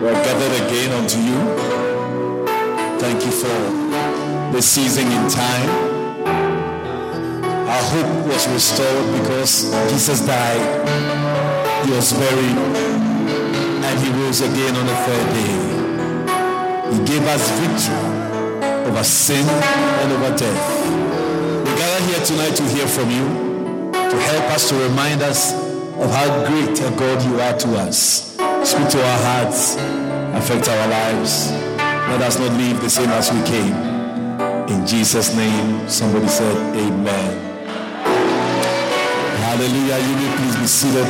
we are gathered again unto you. Thank you for the season in time. Our hope was restored because Jesus died, he was buried, and he rose again on the third day. He gave us victory over sin and over death. We gather here tonight to hear from you, to help us, to remind us of how great a God you are to us. Speak to our hearts, affect our lives. Let us not leave the same as we came. In Jesus' name, somebody said, Amen. Hallelujah. You may please be seated.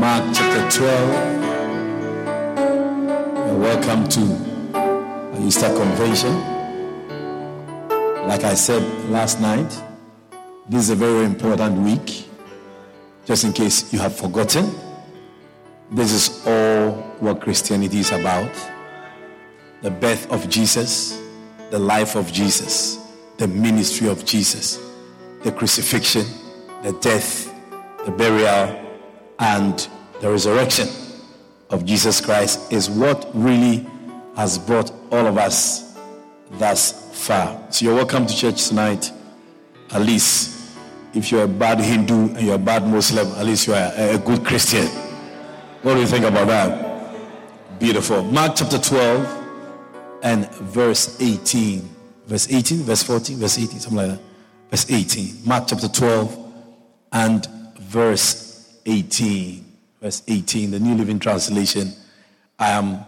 Mark chapter 12. Welcome to Easter Convention. Like I said last night, this is a very important week. Just in case you have forgotten, this is all what Christianity is about the birth of Jesus, the life of Jesus, the ministry of Jesus, the crucifixion, the death, the burial, and the resurrection of Jesus Christ is what really has brought all of us thus far. So you're welcome to church tonight. Least, if you're a bad Hindu and you're a bad Muslim, at least you're a, a good Christian. What do you think about that? Beautiful. Mark chapter 12 and verse 18. Verse 18, verse 14, verse 18, something like that. Verse 18. Mark chapter 12 and verse 18 verse 18, the New Living Translation, I am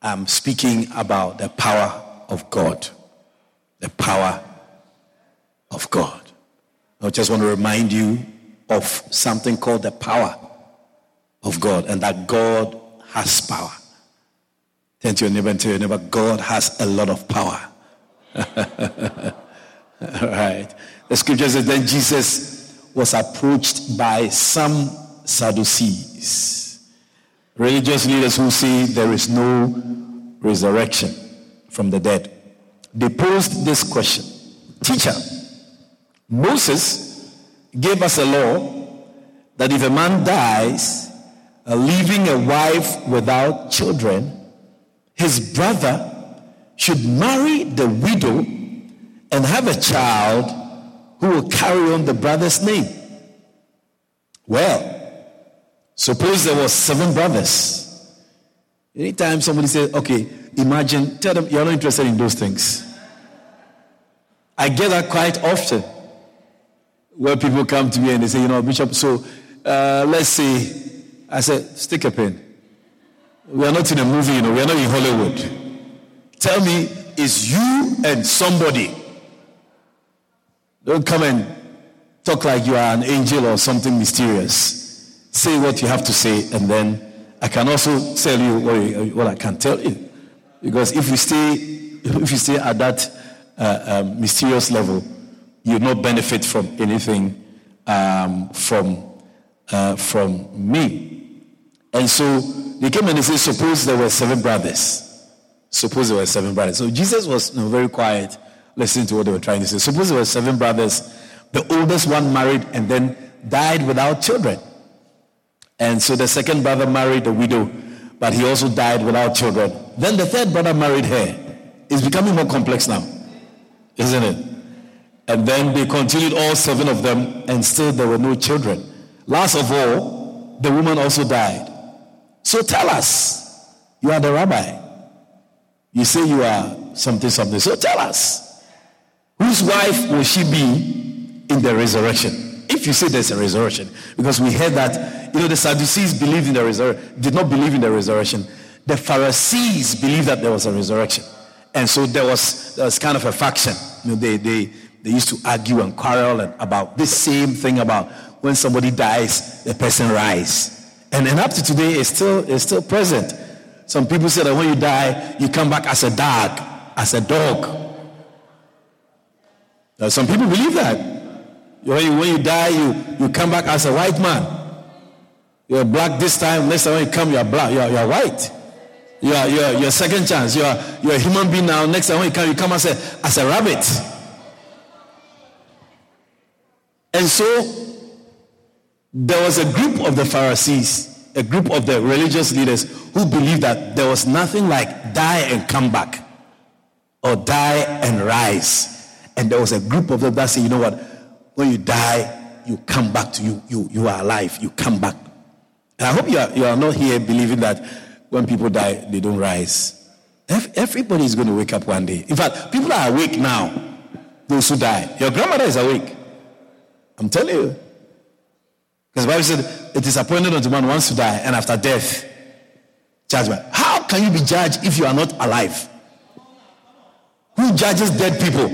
I'm speaking about the power of God. The power of God. I just want to remind you of something called the power of God and that God has power. Turn to your neighbor and tell your neighbor, God has a lot of power. All right. The scripture says, then Jesus was approached by some Sadducees, religious leaders who say there is no resurrection from the dead. They posed this question Teacher, Moses gave us a law that if a man dies, uh, leaving a wife without children, his brother should marry the widow and have a child who will carry on the brother's name. Well, Suppose there were seven brothers. Anytime somebody says, okay, imagine, tell them you're not interested in those things. I get that quite often where people come to me and they say, you know, Bishop, so uh, let's say, I said, stick a pen. We are not in a movie, you know, we are not in Hollywood. Tell me, is you and somebody, don't come and talk like you are an angel or something mysterious say what you have to say, and then I can also tell you what, what I can tell you. Because if you stay, if you stay at that uh, um, mysterious level, you not benefit from anything um, from uh, from me. And so they came and they said, suppose there were seven brothers. Suppose there were seven brothers. So Jesus was you know, very quiet, listening to what they were trying to say. Suppose there were seven brothers. The oldest one married and then died without children. And so the second brother married a widow, but he also died without children. Then the third brother married her. It's becoming more complex now, isn't it? And then they continued, all seven of them, and still there were no children. Last of all, the woman also died. So tell us, you are the rabbi. You say you are something, something. So tell us, whose wife will she be in the resurrection? if you say there's a resurrection, because we heard that, you know, the Sadducees believed in the resurrection, did not believe in the resurrection. The Pharisees believed that there was a resurrection. And so there was, there was kind of a faction. You know, they, they, they used to argue and quarrel and about this same thing about when somebody dies, the person rise. And, and up to today, it's still, it's still present. Some people say that when you die, you come back as a dog, as a dog. Now, some people believe that. When you, when you die, you, you come back as a white man. You're black this time, next time when you come, you're black, you're, you're white. You're, you're, you're second chance. You're, you're a human being now. Next time when you come, you come as a, as a rabbit. And so there was a group of the Pharisees, a group of the religious leaders who believed that there was nothing like die and come back or die and rise. And there was a group of them that said, you know what? When you die, you come back to you. You, you are alive. You come back. And I hope you are, you are not here believing that when people die, they don't rise. Everybody is going to wake up one day. In fact, people are awake now. Those who die. Your grandmother is awake. I'm telling you. Because the Bible said it is appointed unto man once to die, and after death, judgment. How can you be judged if you are not alive? Who judges dead people?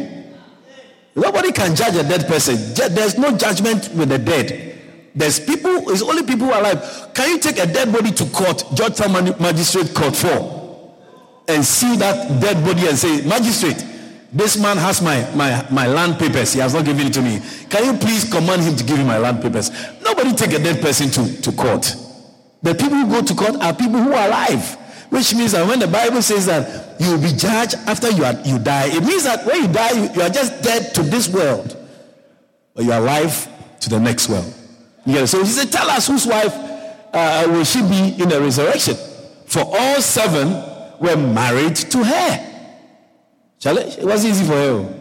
Nobody can judge a dead person. There's no judgment with the dead. There's people, it's only people who are alive. Can you take a dead body to court, Georgetown Magistrate Court for, and see that dead body and say, Magistrate, this man has my, my, my land papers. He has not given it to me. Can you please command him to give me my land papers? Nobody take a dead person to, to court. The people who go to court are people who are alive. Which means that when the Bible says that you will be judged after you, are, you die, it means that when you die, you, you are just dead to this world. But you are alive to the next world. Yeah, so he said, Tell us whose wife uh, will she be in the resurrection? For all seven were married to her. It? It was easy for you.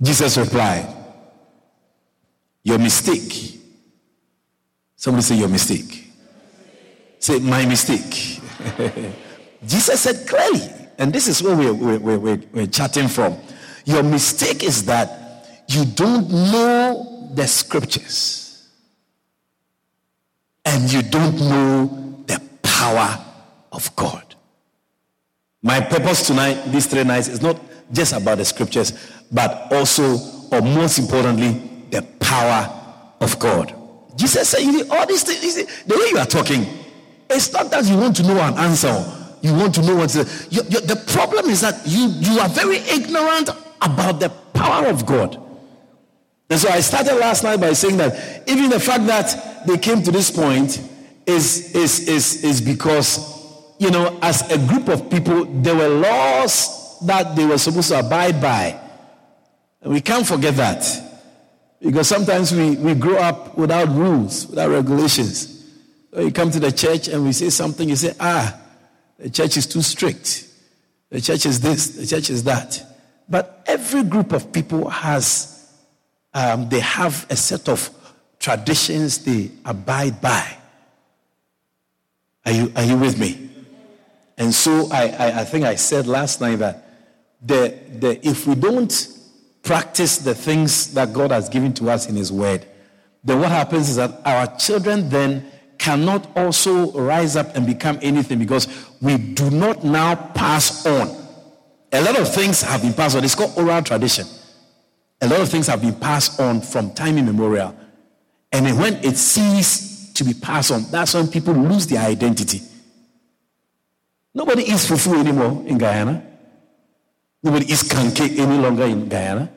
Jesus replied, Your mistake. Somebody say, Your mistake. Say, My mistake. Jesus said clearly, and this is where we're, we're, we're, we're chatting from. Your mistake is that you don't know the scriptures and you don't know the power of God. My purpose tonight, these three nights, is not just about the scriptures, but also, or most importantly, the power of God. Jesus said, you all these things, the way you are talking, it's not that you want to know an answer. You want to know what's the, you, you, the problem is that you, you are very ignorant about the power of God. And so I started last night by saying that even the fact that they came to this point is, is, is, is because you know, as a group of people, there were laws that they were supposed to abide by. And we can't forget that. Because sometimes we, we grow up without rules, without regulations. So you come to the church and we say something, you say, ah, the church is too strict. The church is this, the church is that. But every group of people has, um, they have a set of traditions they abide by. Are you, are you with me? And so I, I, I, think I said last night that the, the, if we don't practice the things that God has given to us in His Word, then what happens is that our children then cannot also rise up and become anything because we do not now pass on. A lot of things have been passed on. It's called oral tradition. A lot of things have been passed on from time immemorial. And when it ceases to be passed on, that's when people lose their identity. Nobody eats fufu anymore in Guyana. Nobody eats kenkey any longer in Guyana.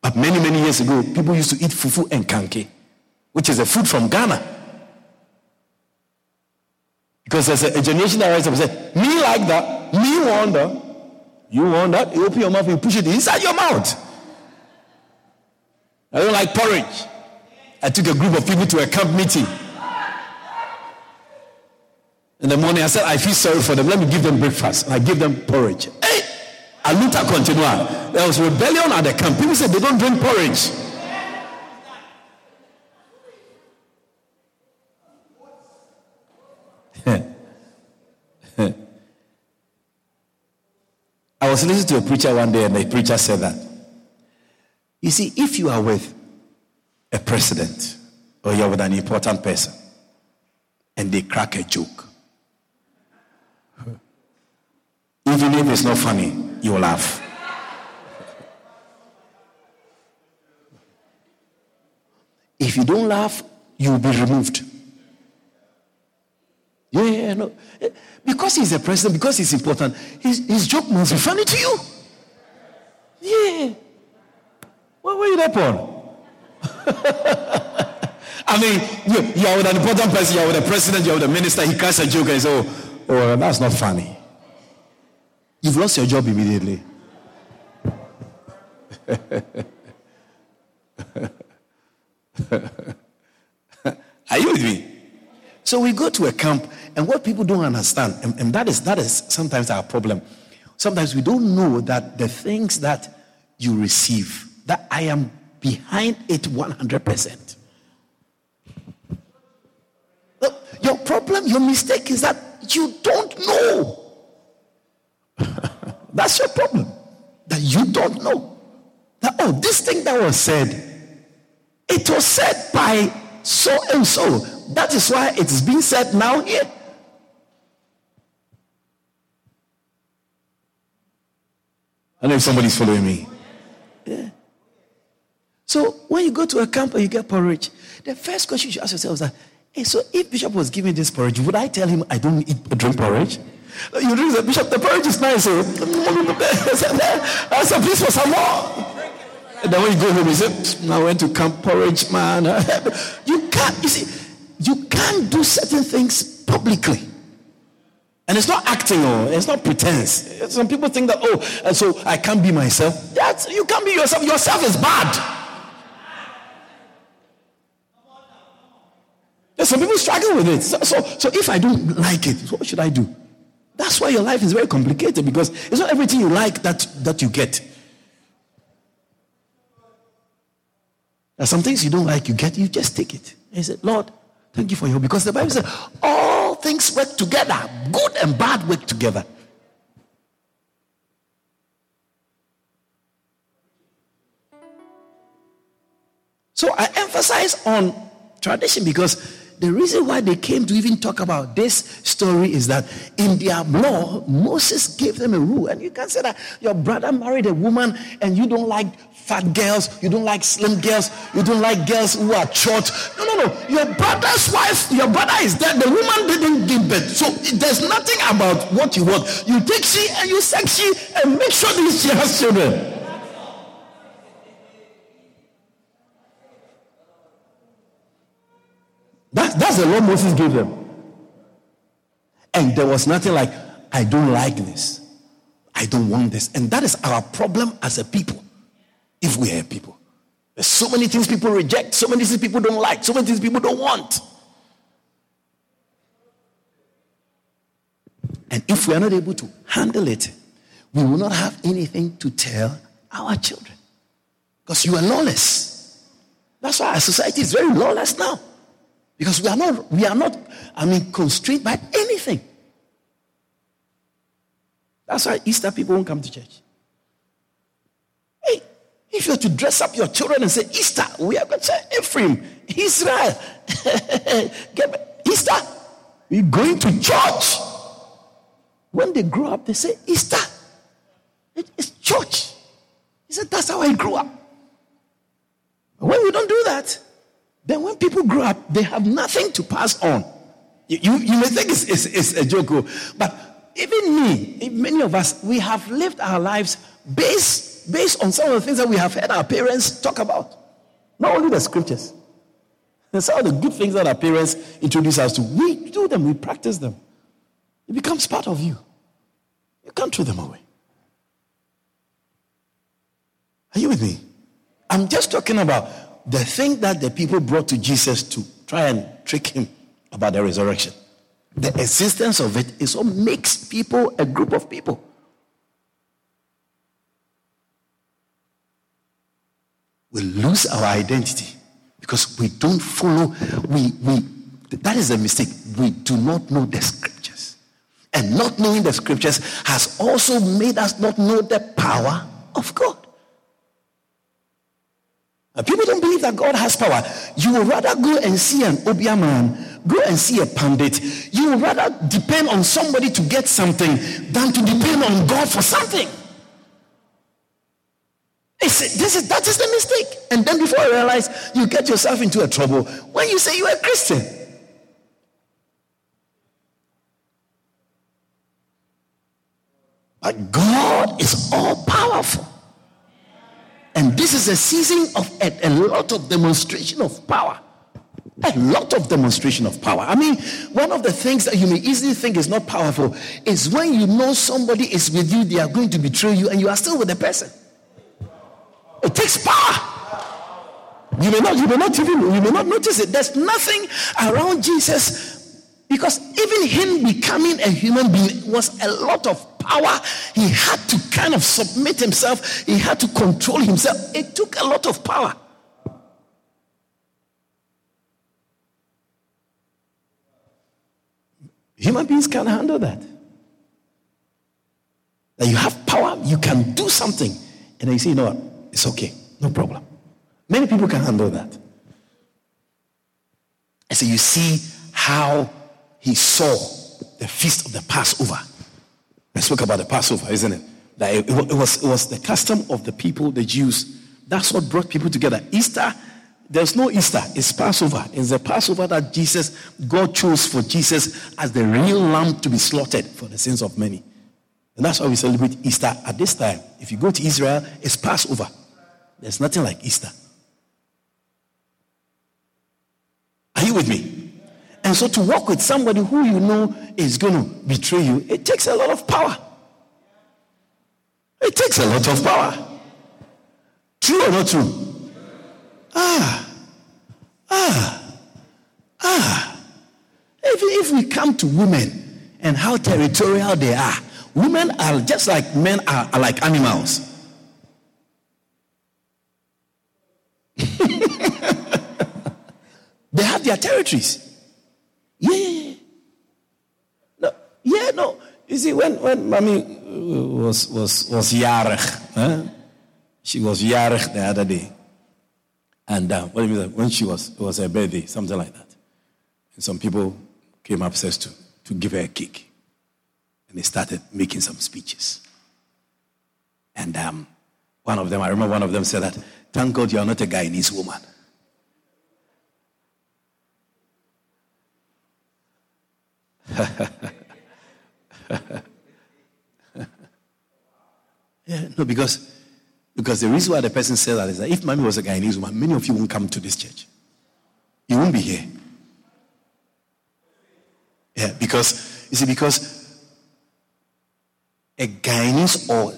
But many, many years ago, people used to eat fufu and kenkey, which is a food from Ghana. Because there's a, a generation that rises up and says, me like that, me wonder. You want that? You open your mouth and you push it inside your mouth. I don't like porridge. I took a group of people to a camp meeting. In the morning, I said, I feel sorry for them. Let me give them breakfast. I give them porridge. Hey! Aluta continua. There was rebellion at the camp. People said they don't drink porridge. I was listening to a preacher one day, and the preacher said that. You see, if you are with a president or you're with an important person and they crack a joke, Even if it's not funny, you laugh. If you don't laugh, you will be removed. Yeah, yeah, no. Because he's the president, because he's important, his, his joke must be funny to you. Yeah. What were you there for? I mean, you, you are with an important person, you are with a president, you are with a minister, he casts a joke and says, oh, oh, that's not funny. You've lost your job immediately. Are you with me? So we go to a camp, and what people don't understand, and, and, that is that is sometimes our problem. Sometimes we don't know that the things that you receive, that I am behind it 100%. Your problem, your mistake is that you don't know. That's your problem. That you don't know. That, oh, this thing that was said, it was said by so and so. That is why it is being said now here. I know if somebody's following me. Yeah. So when you go to a camp and you get porridge, the first question you should ask yourself is that, hey, so if Bishop was giving this porridge, would I tell him I don't eat drink porridge? You drink the bishop, the porridge is nice. Eh? I said, please for some more. And then when you go home, you say, I went to camp porridge, man. you can't, you see, you can't do certain things publicly. And it's not acting or it's not pretense. Some people think that, oh, and so I can't be myself. That's, you can't be yourself. Yourself is bad. some people struggle with it. So, so, so if I don't like it, what should I do? That's why your life is very complicated because it's not everything you like that, that you get. There are some things you don't like, you get, you just take it. And you say, Lord, thank you for your because the Bible says all things work together, good and bad work together. So I emphasize on tradition because the reason why they came to even talk about this story is that in their law, Moses gave them a rule. And you can say that your brother married a woman and you don't like fat girls, you don't like slim girls, you don't like girls who are short. No, no, no. Your brother's wife, your brother is dead. The woman didn't give birth. So there's nothing about what you want. You take she and you sex she and make sure that she has children. That, that's the law Moses gave them. And there was nothing like, I don't like this. I don't want this. And that is our problem as a people, if we are people. There's so many things people reject, so many things people don't like, so many things people don't want. And if we are not able to handle it, we will not have anything to tell our children. Because you are lawless. That's why our society is very lawless now. Because we are not, we are not, I mean, constrained by anything. That's why Easter people won't come to church. Hey, if you're to dress up your children and say, Easter, we are going to say, Ephraim, Israel, Easter, we're going to church. When they grow up, they say, Easter, it's church. He said, That's how I grew up. When we don't do that, then when people grow up, they have nothing to pass on. You, you, you may think it's, it's, it's a joke, oh, but even me, many of us, we have lived our lives based, based on some of the things that we have heard our parents talk about. Not only the scriptures. And some of the good things that our parents introduce us to, we do them, we practice them. It becomes part of you. You can't throw them away. Are you with me? I'm just talking about the thing that the people brought to Jesus to try and trick him about the resurrection, the existence of it is what makes people a group of people. We lose our identity because we don't follow, we, we, that is a mistake. We do not know the scriptures. And not knowing the scriptures has also made us not know the power of God. People don't believe that God has power. You would rather go and see an Obeah man, go and see a pandit. You would rather depend on somebody to get something than to depend on God for something. It's, this is, that is the mistake. And then before you realize, you get yourself into a trouble when you say you're a Christian. But God is all powerful. And this is a season of a, a lot of demonstration of power. A lot of demonstration of power. I mean, one of the things that you may easily think is not powerful is when you know somebody is with you, they are going to betray you, and you are still with the person. It takes power. You may not, you may not even, you may not notice it. There's nothing around Jesus because even him becoming a human being was a lot of power. He had to kind of submit himself. He had to control himself. It took a lot of power. Human beings can handle that. That you have power, you can do something. And then you say, you know what? It's okay. No problem. Many people can handle that. And so you see how he saw the feast of the Passover. I spoke about the Passover, isn't it? That it, it, was, it was the custom of the people, the Jews. That's what brought people together. Easter there's no Easter, it's Passover. It's the Passover that Jesus, God chose for Jesus as the real lamb to be slaughtered for the sins of many. And that's why we celebrate Easter at this time. If you go to Israel, it's Passover. There's nothing like Easter. Are you with me? And so to work with somebody who you know is going to betray you, it takes a lot of power. It takes a lot of power. True or not true? Ah, ah, ah. If, if we come to women and how territorial they are, women are just like men are, are like animals. they have their territories. Yeah, yeah, yeah. No, yeah, no. You see, when, when mommy was was was yarig, huh? she was yarig the other day. And uh, what do you mean? When she was, it was her birthday, something like that. And some people came upstairs to, to give her a cake. And they started making some speeches. And um, one of them, I remember one of them said that, thank God you are not a Guyanese woman. yeah, no, because because the reason why the person said that is that if mommy was a Guyanese woman, many of you won't come to this church. You won't be here. Yeah, because, you see, because a Guyanese or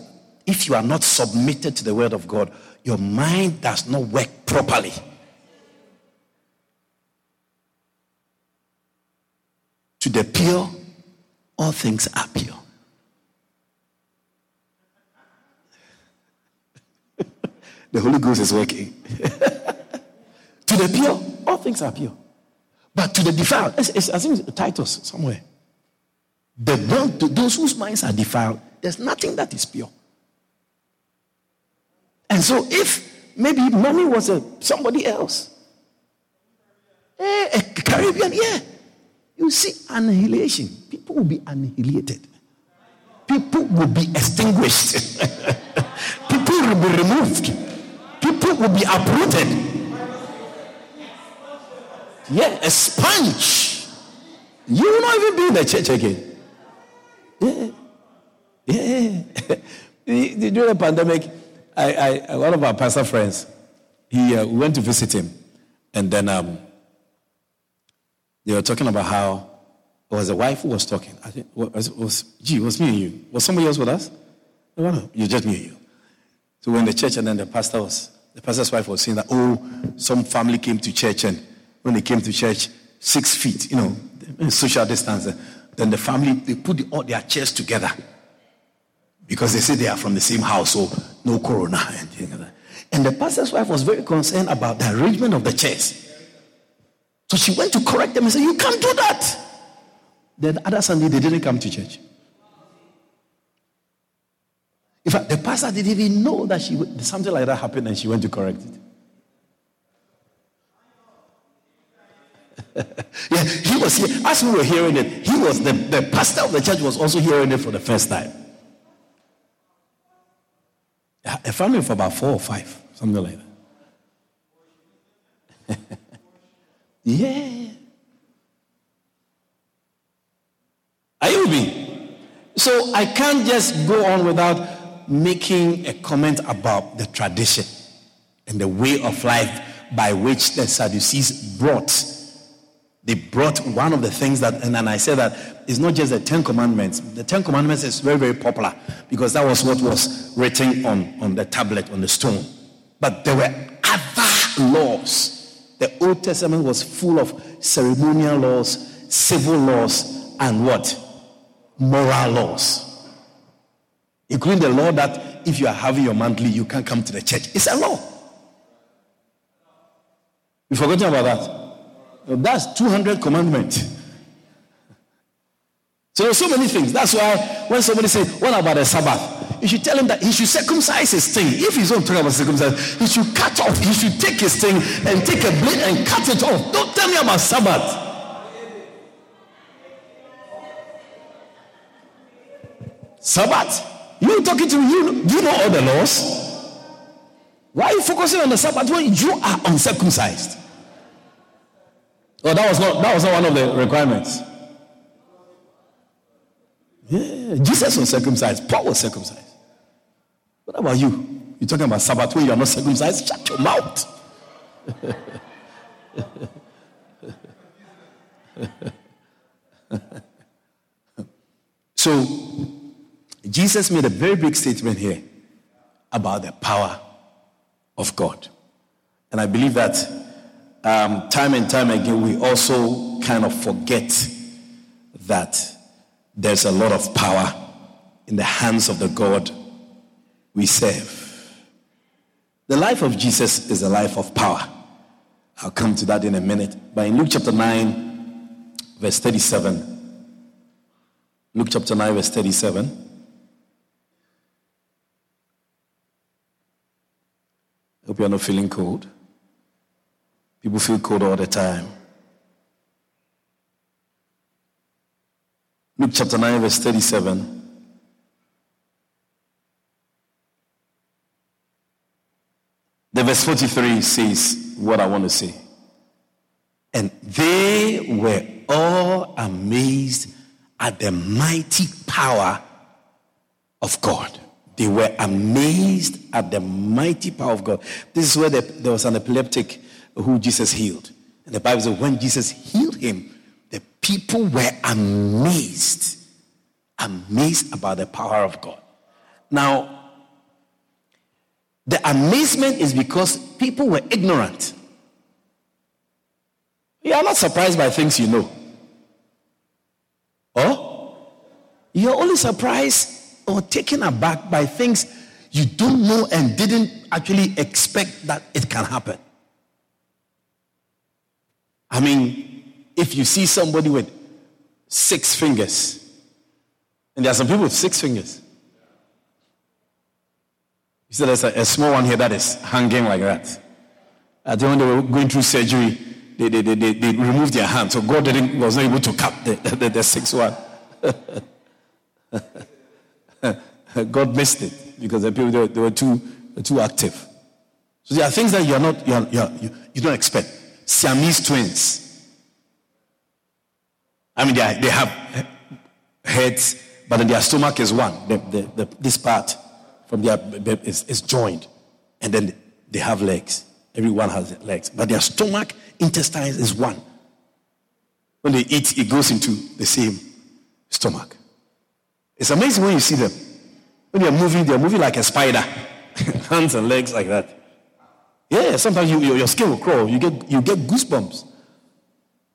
if you are not submitted to the word of God, your mind does not work properly. To the pure, all things are pure. The Holy Ghost is working. to the pure, all things are pure. But to the defiled, it's, it's, I think it's Titus somewhere. The one, to those whose minds are defiled, there's nothing that is pure. And so if maybe mommy was a somebody else, eh, a Caribbean, yeah, you see annihilation. People will be annihilated. People will be extinguished. People will be removed people will be uprooted. Yeah, a sponge. You will not even be in the church again. Yeah. Yeah. During the pandemic, I, I, one of our pastor friends, he uh, went to visit him, and then um, they were talking about how it was a wife who was talking. I think was, was gee, was me and you. Was somebody else with us? No, you just me and you. So we're in the church, and then the pastor was, the pastor's wife was saying that, oh, some family came to church, and when they came to church, six feet, you know, social distance, then the family, they put the, all their chairs together because they say they are from the same house, so no corona and things like that. And the pastor's wife was very concerned about the arrangement of the chairs. So she went to correct them and said, You can't do that. Then other Sunday, they didn't come to church. In fact, the pastor didn't even know that she something like that happened and she went to correct it. yeah, he was here. As we were hearing it, he was the, the pastor of the church was also hearing it for the first time. A family of about four or five, something like that. yeah. Are you with me? So I can't just go on without making a comment about the tradition and the way of life by which the Sadducees brought. They brought one of the things that, and, and I said that it's not just the Ten Commandments. The Ten Commandments is very, very popular because that was what was written on, on the tablet, on the stone. But there were other laws. The Old Testament was full of ceremonial laws, civil laws, and what? Moral laws. Including the law that if you are having your monthly, you can't come to the church. It's a law. You forgotten about that? That's 200 commandments. So there's so many things. That's why when somebody says, What about the Sabbath? You should tell him that he should circumcise his thing. If he's not talking about circumcise, he should cut off. He should take his thing and take a blade and cut it off. Don't tell me about Sabbath. Sabbath? You talking to me? You, you know all the laws? Why are you focusing on the Sabbath when you are uncircumcised? Oh, that was not that was not one of the requirements. Yeah, Jesus was circumcised. Paul was circumcised. What about you? You're talking about Sabbath when you are not circumcised? Shut your mouth. so, Jesus made a very big statement here about the power of God. And I believe that um, time and time again, we also kind of forget that there's a lot of power in the hands of the God we serve. The life of Jesus is a life of power. I'll come to that in a minute. But in Luke chapter 9, verse 37, Luke chapter 9, verse 37. Hope you're not feeling cold. People feel cold all the time. Luke chapter 9, verse 37. The verse 43 says what I want to say. And they were all amazed at the mighty power of God. They were amazed at the mighty power of God. This is where the, there was an epileptic who Jesus healed. And the Bible says when Jesus healed him, the people were amazed, amazed about the power of God. Now, the amazement is because people were ignorant. You are not surprised by things you know. Or you're only surprised or taken aback by things you don't know and didn't actually expect that it can happen. I mean, if you see somebody with six fingers, and there are some people with six fingers. You see, there's a, a small one here that is hanging like that. I think when they were going through surgery, they, they, they, they, they removed their hand. So God didn't, was not able to cut the, the, the sixth one. God missed it because the people they were, they were too, too active. So there are things that you're not, you're, you're, you, you don't expect. Siamese twins. I mean, they, are, they have heads, but then their stomach is one. The, the, the, this part from their is, is joined, and then they have legs. Everyone has legs, but their stomach intestines is one. When they eat, it goes into the same stomach. It's amazing when you see them. When they're moving, they're moving like a spider, hands and legs like that. Yeah, sometimes you, your, your skin will crawl. You get, you get goosebumps.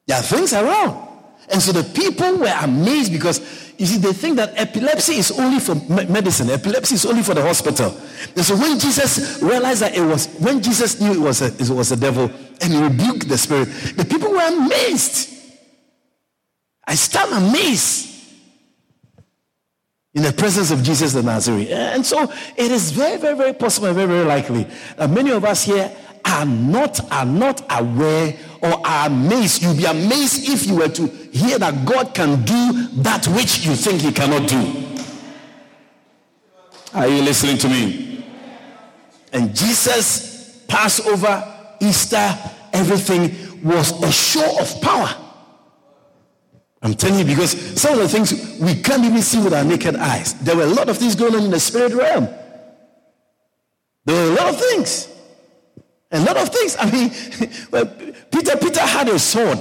There are things around. And so the people were amazed because, you see, they think that epilepsy is only for medicine. Epilepsy is only for the hospital. And so when Jesus realized that it was, when Jesus knew it was a, it was a devil and he rebuked the spirit, the people were amazed. I stand amazed in the presence of Jesus the Nazarene. And so it is very, very, very possible, and very, very likely that many of us here are not are not aware or are amazed. You'll be amazed if you were to hear that God can do that which you think he cannot do. Are you listening to me? And Jesus, Passover, Easter, everything was a show of power. I'm telling you because some of the things we can't even see with our naked eyes. There were a lot of things going on in the spirit realm. There were a lot of things. A lot of things. I mean, well, Peter, Peter had a sword.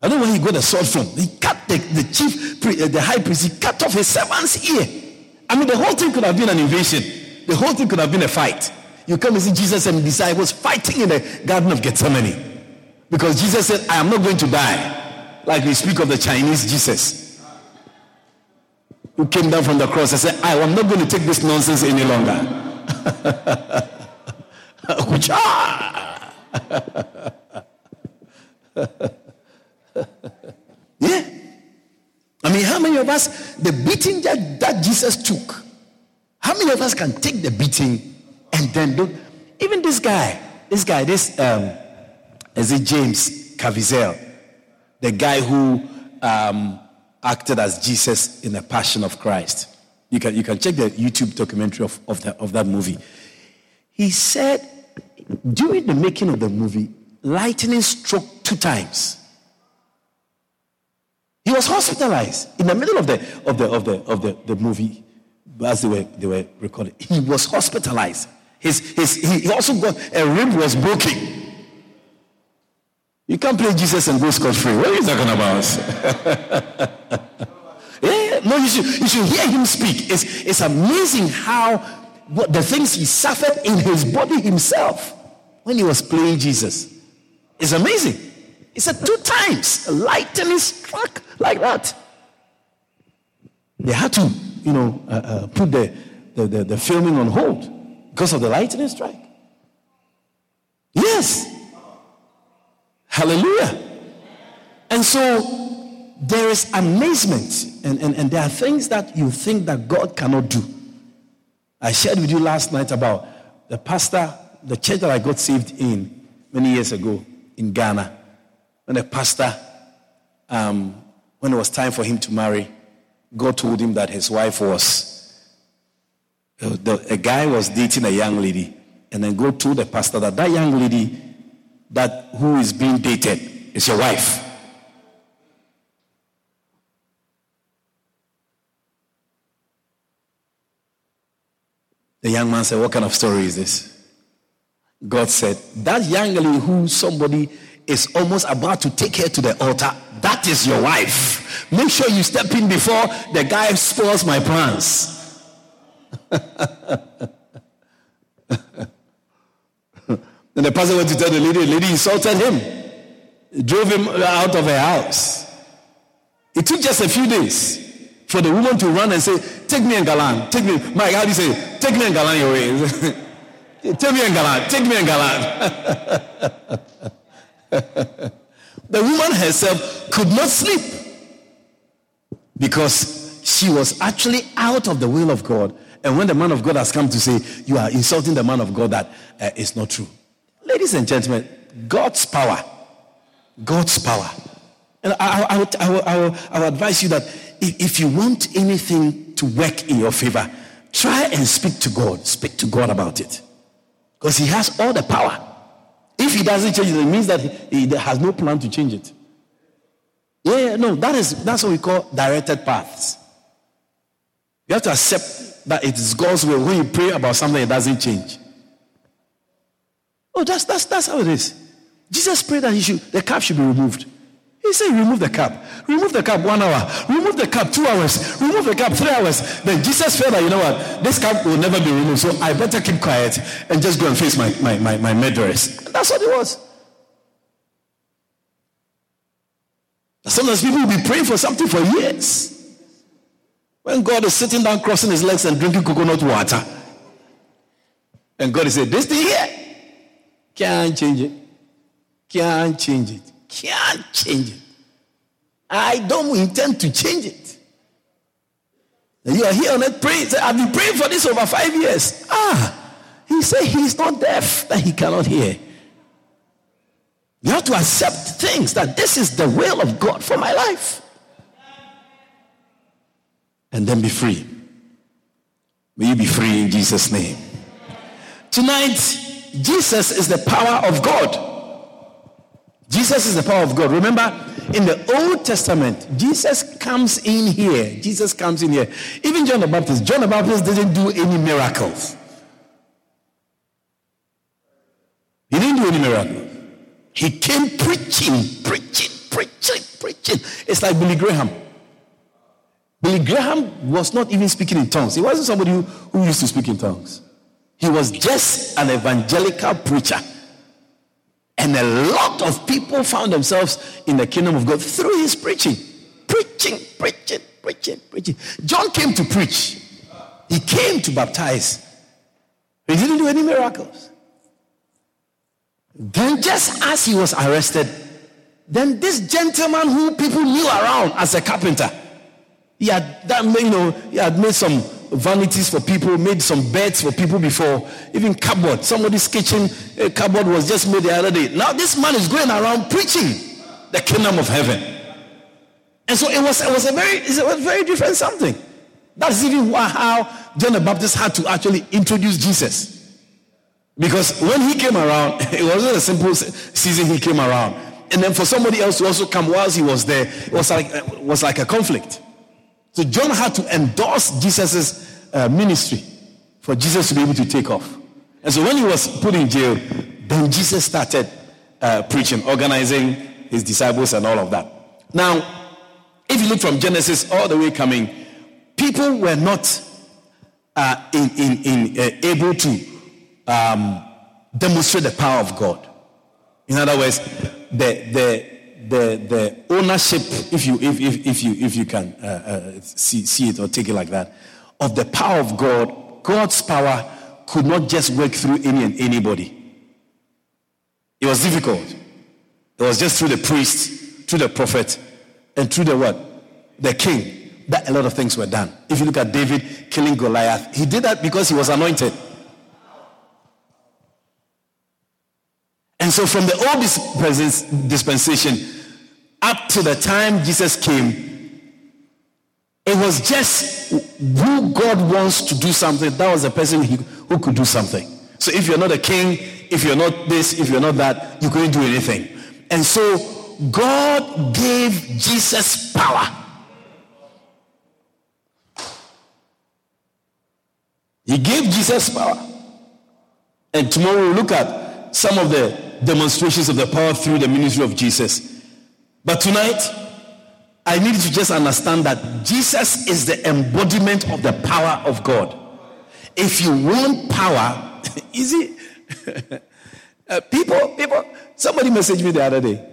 I don't know where he got a sword from. He cut the, the chief, uh, the high priest, he cut off his servant's ear. I mean, the whole thing could have been an invasion. The whole thing could have been a fight. You come and see Jesus and disciples fighting in the Garden of Gethsemane. Because Jesus said, I am not going to die. Like we speak of the Chinese Jesus. Who came down from the cross and said, I am not going to take this nonsense any longer. yeah. I mean, how many of us, the beating that, that Jesus took, how many of us can take the beating and then even this guy, this guy, this um, is it James Caviezel, the guy who um, acted as Jesus in the Passion of Christ. You can, you can check the YouTube documentary of, of, the, of that movie. He said during the making of the movie, lightning struck two times. He was hospitalized in the middle of the of the of the of the, the movie as they were they were recording. He was hospitalized. His, his he also got a rib was broken. You can't play Jesus and go scot free. What are you talking about? Yeah, no, you should, you should hear him speak. It's, it's amazing how what the things he suffered in his body himself when he was playing Jesus. It's amazing. He said two times lightning struck like that. They had to, you know, uh, uh, put the, the, the, the filming on hold because of the lightning strike. Yes. Hallelujah. And so there is amazement, and, and, and there are things that you think that God cannot do. I shared with you last night about the pastor, the church that I got saved in many years ago in Ghana. When the pastor, um, when it was time for him to marry, God told him that his wife was, uh, the, a guy was dating a young lady. And then God told the pastor that that young lady that who is being dated is your wife. The young man said, What kind of story is this? God said, That young lady who somebody is almost about to take her to the altar, that is your wife. Make sure you step in before the guy spoils my plans. and the pastor went to tell the lady, the lady insulted him, drove him out of her house. It took just a few days for the woman to run and say, Take me and Galan. Take me. My do you say? Take me and Galan your way. take me and Galan. Take me and Galan. the woman herself could not sleep because she was actually out of the will of God. And when the man of God has come to say, You are insulting the man of God, that uh, is not true. Ladies and gentlemen, God's power, God's power. And I, I, I, would, I, would, I, would, I would advise you that if, if you want anything to work in your favor, try and speak to God. Speak to God about it. Because He has all the power. If He doesn't change it, it means that He, he has no plan to change it. Yeah, no, that is that's what we call directed paths. You have to accept that it is God's will. When you pray about something, it doesn't change. Oh, that's that's that's how it is. Jesus prayed that he should the calf should be removed. He said, remove the cup. Remove the cup one hour. Remove the cup two hours. Remove the cup three hours. Then Jesus felt that, you know what, this cup will never be removed. So I better keep quiet and just go and face my, my, my, my murderers. That's what it was. Sometimes people will be praying for something for years. When God is sitting down, crossing his legs and drinking coconut water. And God is saying, this thing here can't change it. Can't change it can't change it. I don't intend to change it. You are here on earth praying. I've been praying for this over five years. Ah, he said he's not deaf, that he cannot hear. You have to accept things that this is the will of God for my life. And then be free. May you be free in Jesus' name. Tonight, Jesus is the power of God. Jesus is the power of God. Remember, in the Old Testament, Jesus comes in here. Jesus comes in here. Even John the Baptist, John the Baptist didn't do any miracles. He didn't do any miracles. He came preaching, preaching, preaching, preaching. It's like Billy Graham. Billy Graham was not even speaking in tongues. He wasn't somebody who, who used to speak in tongues. He was just an evangelical preacher. And a lot of people found themselves in the kingdom of God through his preaching. Preaching, preaching, preaching, preaching. John came to preach, he came to baptize. He didn't do any miracles. Then, just as he was arrested, then this gentleman who people knew around as a carpenter, he had done, you know, he had made some vanities for people, made some beds for people before, even cupboard. Somebody's kitchen a cupboard was just made the other day. Now this man is going around preaching the kingdom of heaven. And so it was, it was a very, it was very different something. That's even how John the Baptist had to actually introduce Jesus. Because when he came around, it wasn't a simple season he came around. And then for somebody else to also come whilst he was there, it was like, it was like a conflict. So John had to endorse Jesus' uh, ministry for Jesus to be able to take off. And so when he was put in jail, then Jesus started uh, preaching, organizing his disciples and all of that. Now, if you look from Genesis all the way coming, people were not uh, in, in, in, uh, able to um, demonstrate the power of God. In other words, the, the, the, the ownership, if you, if, if, if you, if you can uh, uh, see, see it or take it like that, of the power of God, God's power could not just work through any and anybody. It was difficult. It was just through the priest, through the prophet, and through the what? The king. That a lot of things were done. If you look at David killing Goliath, he did that because he was anointed. And so from the old dispensation up to the time Jesus came, it was just who God wants to do something. That was the person who could do something. So if you're not a king, if you're not this, if you're not that, you couldn't do anything. And so God gave Jesus power. He gave Jesus power. And tomorrow we'll look at some of the demonstrations of the power through the ministry of Jesus. But tonight, I need to just understand that Jesus is the embodiment of the power of God. If you want power, easy. uh, people, people, somebody messaged me the other day.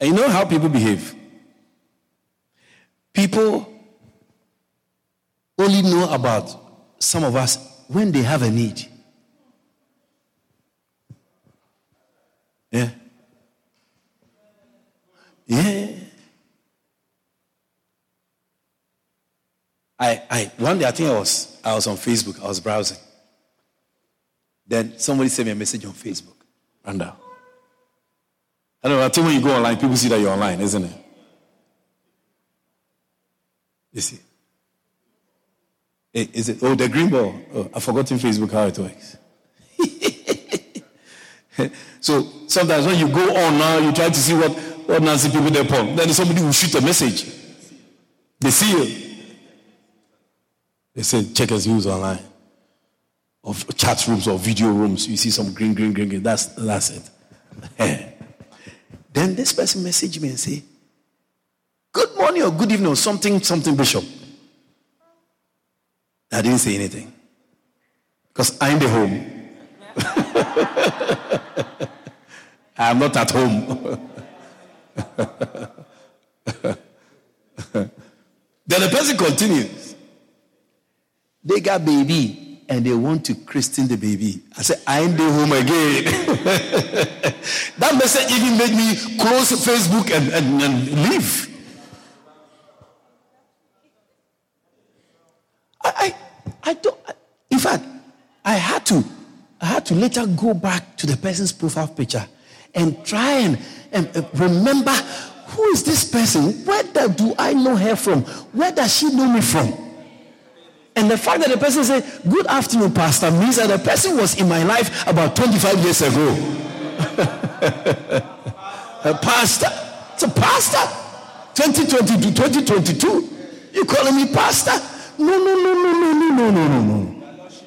And you know how people behave? People only know about some of us when they have a need. Yeah. Yeah. I, I one day I think I was I was on Facebook, I was browsing. Then somebody sent me a message on Facebook. Randa. I don't know, I think when you go online, people see that you're online, isn't it? You see. Eh, is it oh the green ball? Oh, I've forgotten Facebook how it works. so sometimes when you go on now, you try to see what, Nancy people there upon. Then somebody will shoot a message. They see you. They say, check us views online. Of chat rooms or video rooms. You see some green, green, green, green. That's, that's it. then this person message me and say, good morning or good evening or something, something, Bishop. I didn't say anything. Because I'm the home. I am not at home. then the person continues. They got baby and they want to christen the baby. I said, I ain't the home again. that message even made me close Facebook and, and, and leave. I, I, I don't, in fact, I had to I had to later go back to the person's profile picture and try and, and uh, remember who is this person? Where do I know her from? Where does she know me from? And the fact that the person said, Good afternoon, Pastor, means that the person was in my life about 25 years ago. a pastor. It's a pastor. 2022, 2022. You calling me pastor? No, no, no, no, no, no, no, no, no, no.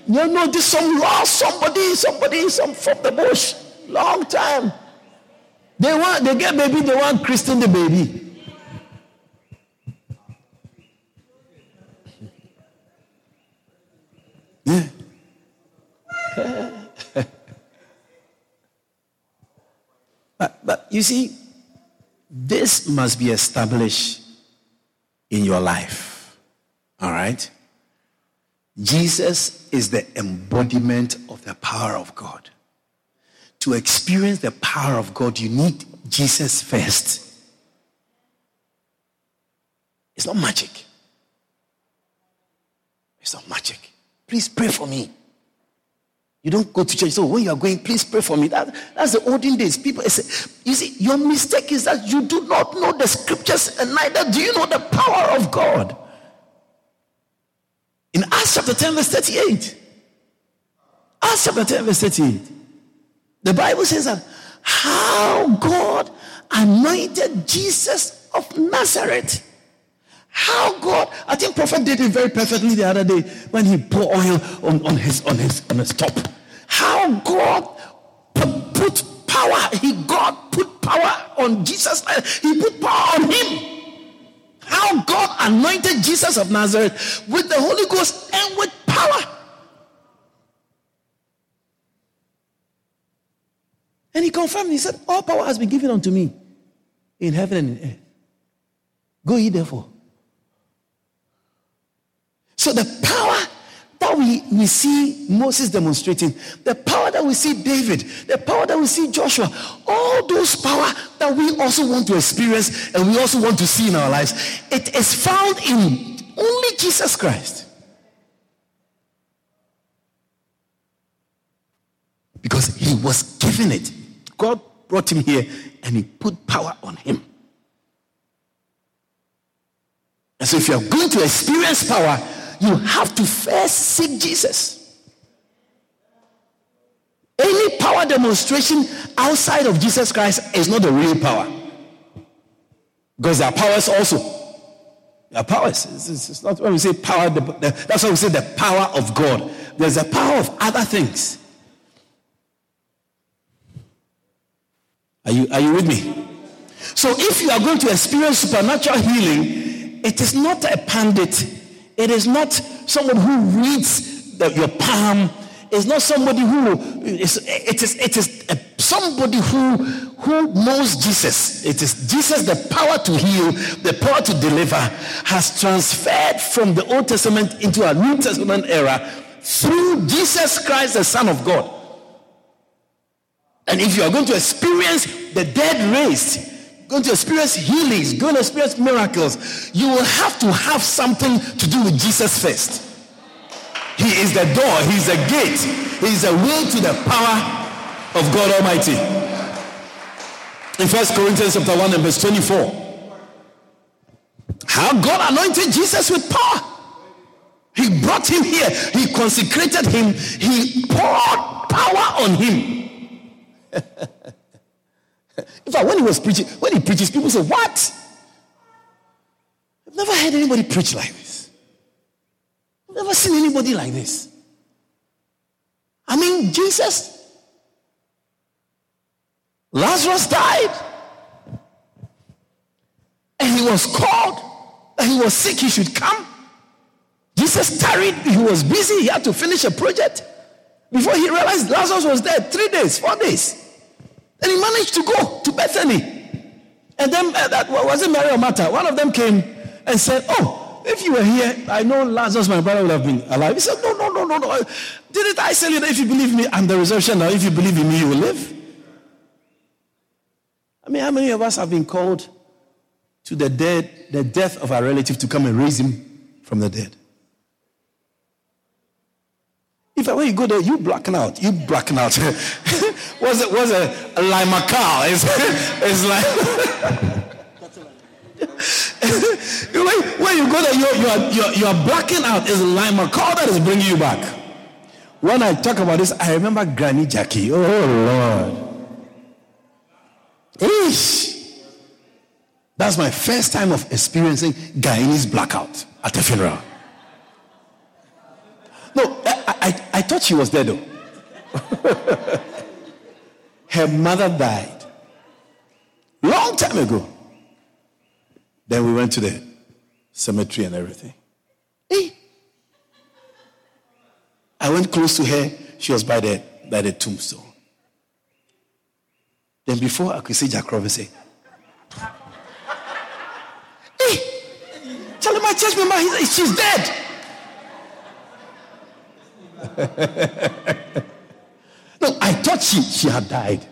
No, no, this some lost somebody, somebody, some from the bush. Long time. They want, they get baby, they want Christian the baby. Yeah. but, but you see, this must be established in your life. All right? Jesus is the embodiment of the power of God. To experience the power of God, you need Jesus first. It's not magic. It's not magic. Please pray for me. You don't go to church. So when you are going, please pray for me. That, that's the olden days. People say, you see, your mistake is that you do not know the scriptures and neither do you know the power of God. In Acts chapter 10, verse 38. Acts chapter 10, verse 38. The Bible says that how God anointed Jesus of Nazareth how God, I think Prophet did it very perfectly the other day when he poured oil on, on his on his on his top. How God put, put power, he God put power on Jesus. He put power on him. How God anointed Jesus of Nazareth with the Holy Ghost and with power. And he confirmed, he said, All power has been given unto me in heaven and in earth. Go ye therefore so the power that we, we see Moses demonstrating, the power that we see David, the power that we see Joshua, all those power that we also want to experience and we also want to see in our lives, it is found in only Jesus Christ. Because he was given it. God brought him here and he put power on him. And so if you are going to experience power, you have to first seek Jesus. Any power demonstration outside of Jesus Christ is not the real power. Because there are powers also. There are powers. It's, it's, it's not when we say power, the, the, that's why we say the power of God. There's a power of other things. Are you, are you with me? So if you are going to experience supernatural healing, it is not a pandit it is not someone who reads the, your palm. It's not somebody who is, it is, it is a, somebody who, who knows Jesus. It is Jesus, the power to heal, the power to deliver, has transferred from the Old Testament into a New Testament era through Jesus Christ, the Son of God. And if you are going to experience the dead raised, going to experience healings, going to experience miracles, you will have to have something to do with Jesus first. He is the door, He is the gate, He is the way to the power of God Almighty. In First Corinthians chapter 1 and verse 24. How God anointed Jesus with power. He brought him here. He consecrated him. He poured power on him. In fact, when he was preaching, when he preaches, people say, What? I've never heard anybody preach like this. I've never seen anybody like this. I mean, Jesus, Lazarus died, and he was called and he was sick, he should come. Jesus tarried, he was busy, he had to finish a project. Before he realized Lazarus was dead, three days, four days. And he managed to go to Bethany. And then uh, that was it Mary or Martha? One of them came and said, Oh, if you were here, I know Lazarus, my brother, would have been alive. He said, No, no, no, no, no. Didn't I say you that if you believe me, I'm the resurrection now. If you believe in me, you will live? I mean, how many of us have been called to the dead, the death of our relative to come and raise him from the dead? If when you go there, you blacking out. You blacking out. was it was a, lima car? It's, it's like when you go there, you, you, are, you, are, you are blacking out. It's Limacol that is bringing you back. When I talk about this, I remember Granny Jackie. Oh, Lord. Eesh. That's my first time of experiencing Guyanese blackout at a funeral. No, I, I, I thought she was dead though. Her mother died long time ago. Then we went to the cemetery and everything. Hey. I went close to her. She was by the by the tombstone. Then before I could see Jack Robinson, hey, tell eh, my church member she's dead. No, I thought she, she had died.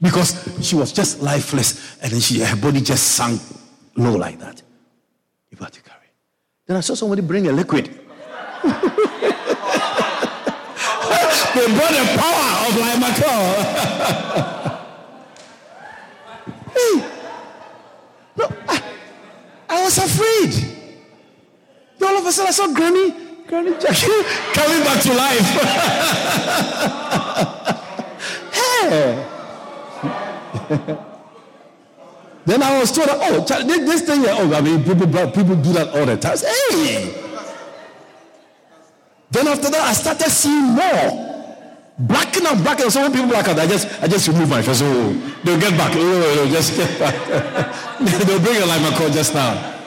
Because she was just lifeless and then she, her body just sank low like that. You got to carry. Then I saw somebody bring a liquid. they brought the power of like hey. No, I, I was afraid. All of a sudden I saw Granny Granny Jackie coming back to life. hey. then I was told, oh, this thing, oh, I mean, people, people do that all the time. Hey! Then after that, I started seeing more. Blacking and blacking. So when people black out, I just, I just remove my face. Oh, they'll get back. Oh, they'll just get back. they'll bring a Limacol just now.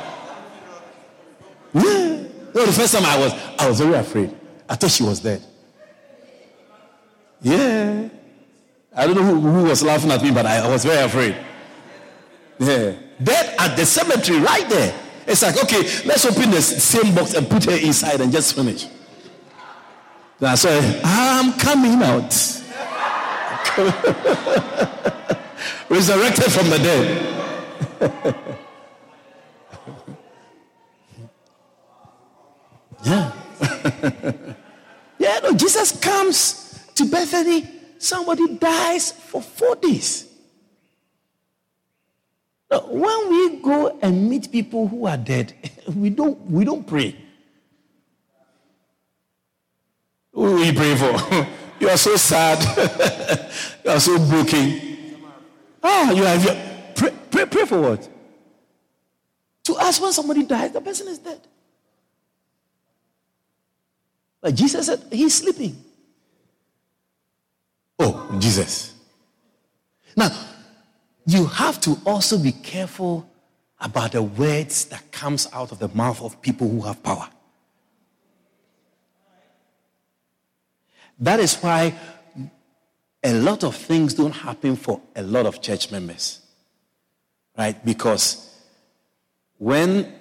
No, the first time I was, I was very afraid. I thought she was dead. Yeah. I don't know who, who was laughing at me, but I, I was very afraid. Yeah. Dead at the cemetery, right there. It's like, okay, let's open the same box and put her inside and just finish. Then I said, I'm coming out. Resurrected from the dead. Yeah. yeah, no, Jesus comes to Bethany. Somebody dies for four days. Now, when we go and meet people who are dead, we don't, we don't pray. Who we pray for? you are so sad. you are so broken. Ah, you have your, pray, pray, pray for what? To ask when somebody dies, the person is dead. But Jesus said, He's sleeping. Oh, Jesus. Now, you have to also be careful about the words that comes out of the mouth of people who have power. That is why a lot of things don't happen for a lot of church members. Right? Because when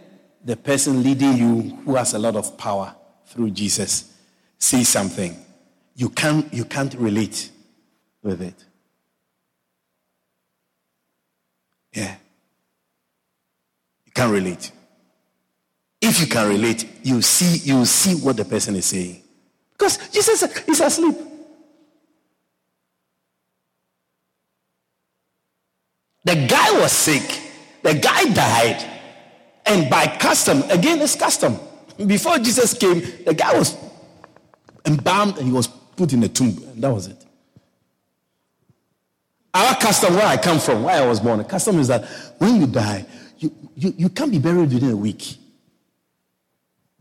the person leading you who has a lot of power through Jesus say something, you can't, you can't relate with it. Yeah. You can't relate. If you can relate, you see, you see what the person is saying. Because Jesus is asleep. The guy was sick. The guy died. And by custom, again, it's custom. Before Jesus came, the guy was embalmed and he was put in a tomb. And that was it. Our custom, where I come from, where I was born, the custom is that when you die, you, you, you can't be buried within a week.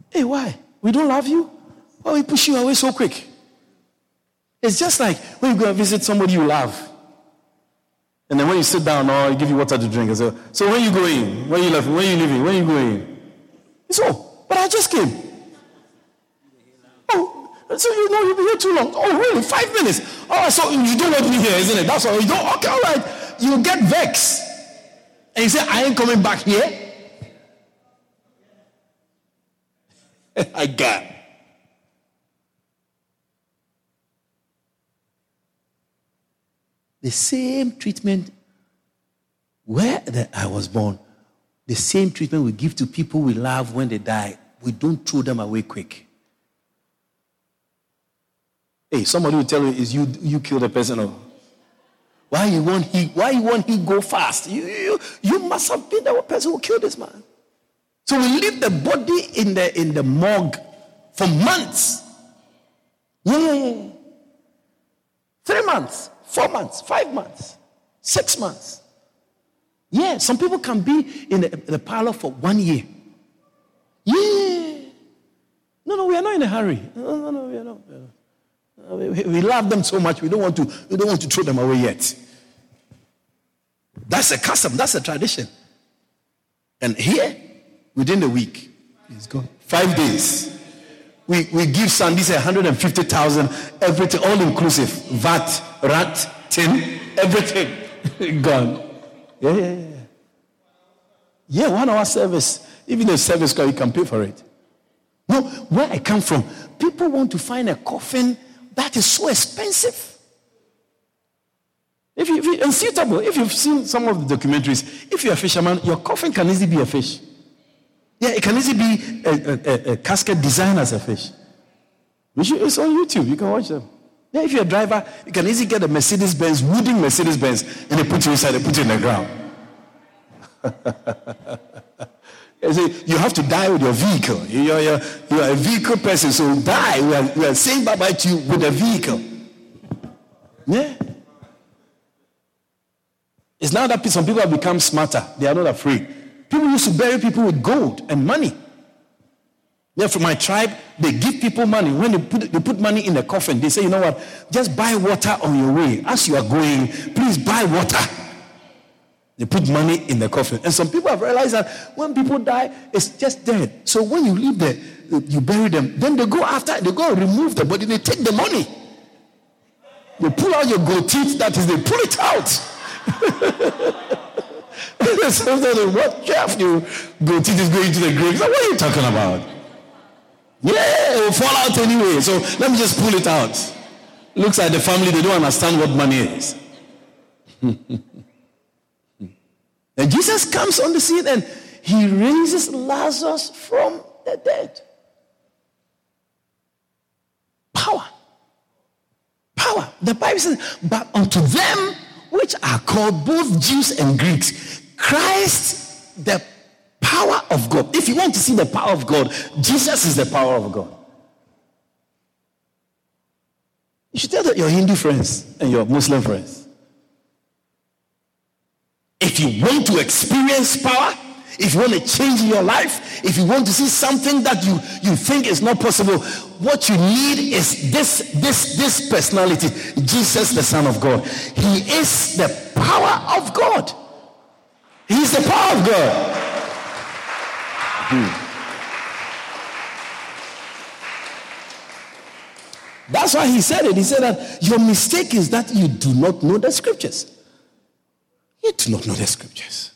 Hey, why? We don't love you? Why we push you away so quick? It's just like when you go and visit somebody you love. And then when you sit down oh, or give you water to drink, say, so when you going? When you left? When you leaving? When you going? It's all. But I just came. So you know you'll be here too long. Oh, really? Five minutes? Oh, so you don't want me here, isn't it? That's all. You don't. Okay, all right. You get vexed, and you say, "I ain't coming back here." I got. The same treatment where I was born, the same treatment we give to people we love when they die. We don't throw them away quick. Hey, somebody will tell you, is you you kill the person. Or, Why you want he why you want he go fast? You, you, you must have been the person who killed this man. So we leave the body in the in the morgue for months. Yeah. Three months, four months, five months, six months. Yeah, some people can be in the, the parlor for one year. Yeah. No, no, we are not in a hurry. No, no, no, we are not. We, we, we love them so much. We don't want to. We don't want to throw them away yet. That's a custom. That's a tradition. And here, within a week, it's gone. Five days. We, we give Sundays 150,000, everything, all inclusive. VAT, rat, tin, everything gone. Yeah, yeah, yeah. Yeah, one hour service. Even a service car, you can pay for it. No, where I come from, people want to find a coffin that is so expensive. If you, if you, unsuitable, if you've seen some of the documentaries, if you're a fisherman, your coffin can easily be a fish. Yeah, it can easily be a, a, a casket designed as a fish. It's on YouTube. You can watch them. Yeah, if you're a driver, you can easily get a Mercedes Benz, wooden Mercedes Benz, and they put you inside, they put you in the ground. you have to die with your vehicle. You're, you're, you're a vehicle person, so die. We are, we are saying bye bye to you with a vehicle. Yeah. It's now that some people have become smarter. They are not afraid. People used to bury people with gold and money. Yeah, from my tribe, they give people money. When they put, they put money in the coffin, they say, you know what, just buy water on your way. As you are going, please buy water. They put money in the coffin. And some people have realized that when people die, it's just dead. So when you leave there, you bury them. Then they go after, they go remove the body, they take the money. They pull out your gold teeth, that is, they pull it out. What Jeff you go teeth is going to the grave. So what are you talking about? Yeah, it will fall out anyway. So let me just pull it out. Looks like the family, they don't understand what money is. and Jesus comes on the scene and he raises Lazarus from the dead. Power. Power. The Bible says, but unto them which are called both Jews and Greeks, Christ, the power of God. If you want to see the power of God, Jesus is the power of God. You should tell your Hindu friends and your Muslim friends. If you want to experience power, if you want to change your life, if you want to see something that you, you think is not possible, what you need is this, this, this personality, Jesus, the Son of God. He is the power of God. He's the power of God. Hmm. That's why he said it. He said that your mistake is that you do not know the scriptures. You do not know the scriptures.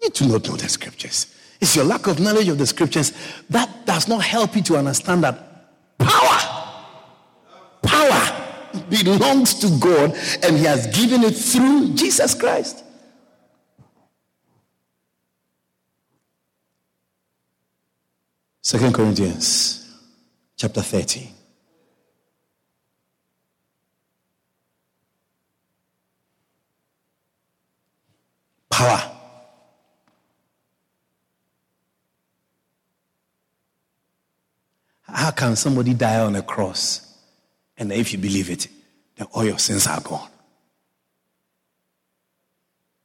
You do not know the scriptures. It's your lack of knowledge of the scriptures that does not help you to understand that power, power belongs to God and He has given it through Jesus Christ. Second Corinthians chapter 30. Power. How can somebody die on a cross? And if you believe it, then all your sins are gone.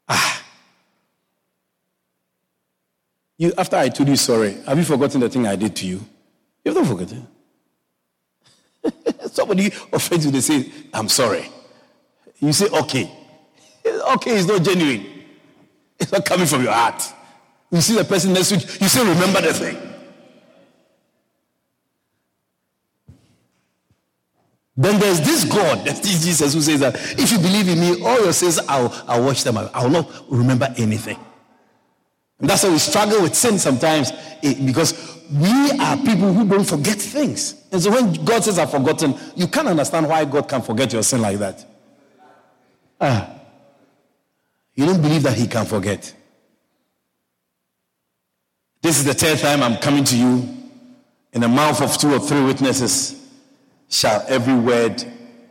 Ah. You, after I told you sorry, have you forgotten the thing I did to you? You've not forgotten. Somebody offends you, they say, I'm sorry. You say, okay. Okay is not genuine. It's not coming from your heart. You see the person next week, you still remember the thing. Then there's this God, this Jesus who says that if you believe in me, all your sins, I'll, I'll watch them. I will not remember anything. And that's why we struggle with sin sometimes eh, because we are people who don't forget things. And so when God says I've forgotten, you can't understand why God can forget your sin like that. Ah. You don't believe that He can forget. This is the third time I'm coming to you in the mouth of two or three witnesses shall every word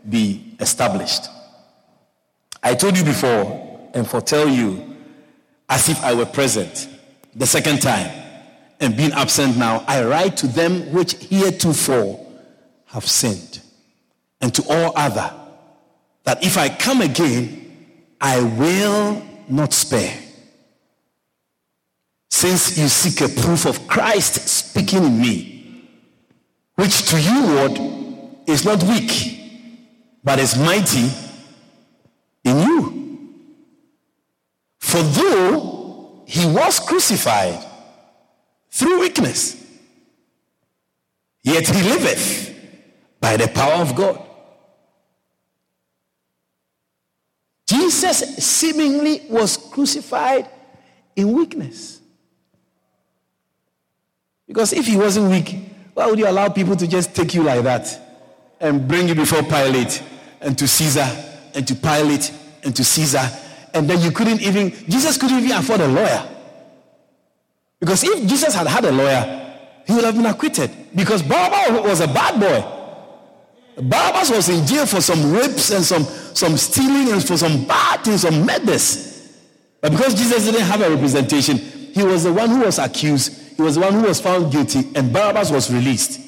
be established. I told you before and foretell you as if I were present the second time and being absent now, I write to them which heretofore have sinned and to all other that if I come again, I will not spare. Since you seek a proof of Christ speaking in me, which to you, Lord, is not weak, but is mighty in you. For though he was crucified through weakness, yet he liveth by the power of God. Jesus seemingly was crucified in weakness. Because if he wasn't weak, why would you allow people to just take you like that and bring you before Pilate and to Caesar and to Pilate and to Caesar? And then you couldn't even, Jesus couldn't even afford a lawyer. Because if Jesus had had a lawyer, he would have been acquitted. Because Barabbas was a bad boy. Barabbas was in jail for some rapes and some, some stealing and for some bad things, some madness. But because Jesus didn't have a representation, he was the one who was accused, he was the one who was found guilty, and Barabbas was released.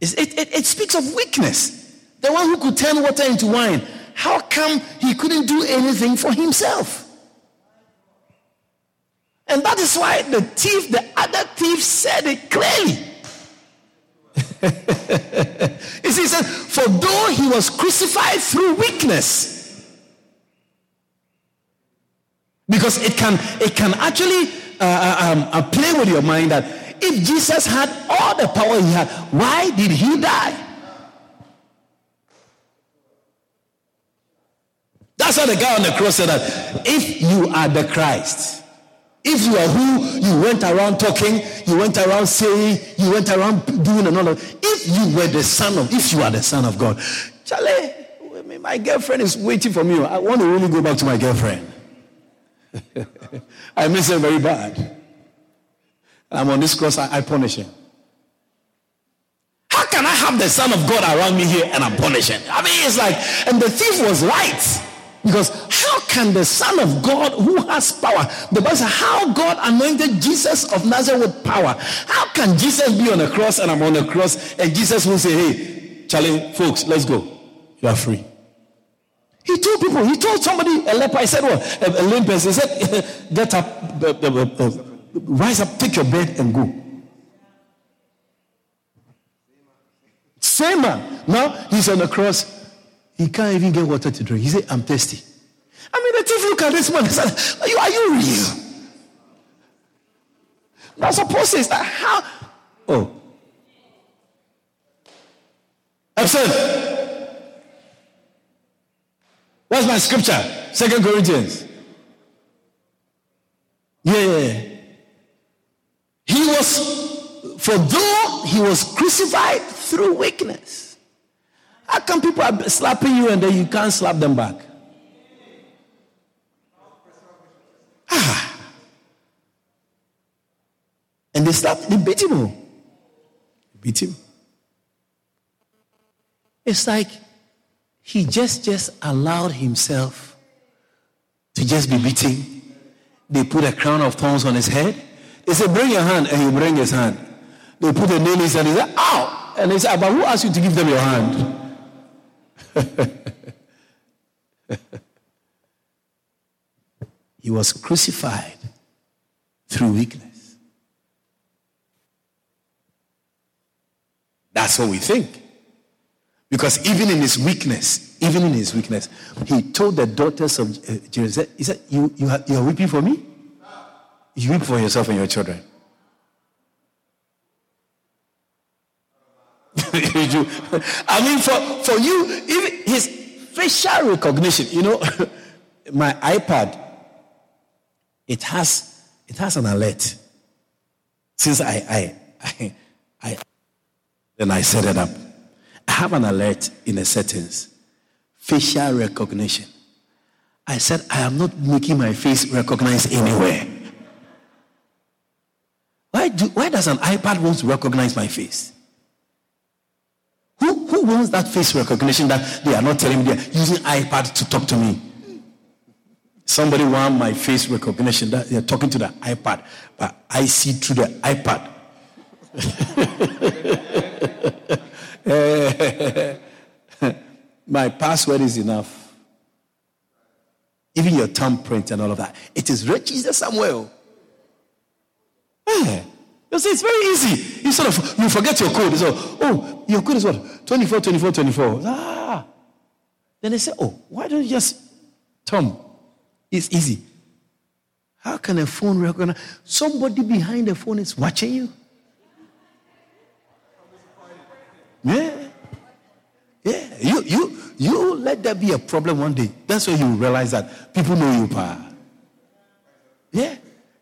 It, it, it speaks of weakness. The one who could turn water into wine. How come he couldn't do anything for himself? And that is why the thief, the other thief, said it clearly. you see, he said, For though he was crucified through weakness, because it can it can actually uh, uh, um, uh, play with your mind that if Jesus had all the power he had, why did he die? That's how the guy on the cross said that if you are the Christ, if you are who you went around talking, you went around saying, you went around doing another. If you were the son of, if you are the son of God, Charlie, my girlfriend is waiting for me. I want to really go back to my girlfriend. I miss her very bad. I'm on this cross, I, I punish him. How can I have the Son of God around me here and I'm punishing? I mean, it's like, and the thief was right. Because how can the Son of God who has power, the Bible says, how God anointed Jesus of Nazareth with power. How can Jesus be on the cross and I'm on the cross and Jesus will say, hey, Charlie, folks, let's go. You are free. He told people, he told somebody, a leper, I said, what? A, a lame person, he said, get up, uh, uh, uh, rise up, take your bed and go. Same man. Now he's on the cross. He can't even get water to drink. He said, I'm thirsty. I mean, the thief look at this man and said, Are you, are you real? Supposed to say that. How? Oh. Absent. What's my scripture? Second Corinthians. Yeah. He was, for though he was crucified through weakness. How come people are slapping you and then you can't slap them back? Ah. And they slap, they beat him. Oh. Beat him. It's like he just just allowed himself to just be beaten. They put a crown of thorns on his head. They said, Bring your hand, and he bring his hand. They put a nail in his hand. He said, Ow! And they said, But who asked you to give them your hand? he was crucified through weakness. That's what we think. Because even in his weakness, even in his weakness, he told the daughters of uh, Jerusalem, he said, you, you, are, you are weeping for me? You weep for yourself and your children. I mean, for, for you, even his facial recognition, you know, my iPad, it has it has an alert. Since I I I, I then I set it up. I have an alert in the settings. Facial recognition. I said I am not making my face recognized anywhere. Why do why does an iPad want to recognize my face? Who, who wants that face recognition that they are not telling me they're using iPad to talk to me? Somebody want my face recognition that they're talking to the iPad, but I see through the iPad. my password is enough. Even your thumbprint and all of that. It is registered somewhere. Yeah. You see, it's very easy. You sort of you forget your code. So, oh, your code is what? 24, 24, 24. Ah. Then they say, oh, why don't you just Tom? It's easy. How can a phone recognize somebody behind the phone is watching you? Yeah. Yeah. You you you let that be a problem one day. That's when you realize that people know you, pa. Yeah.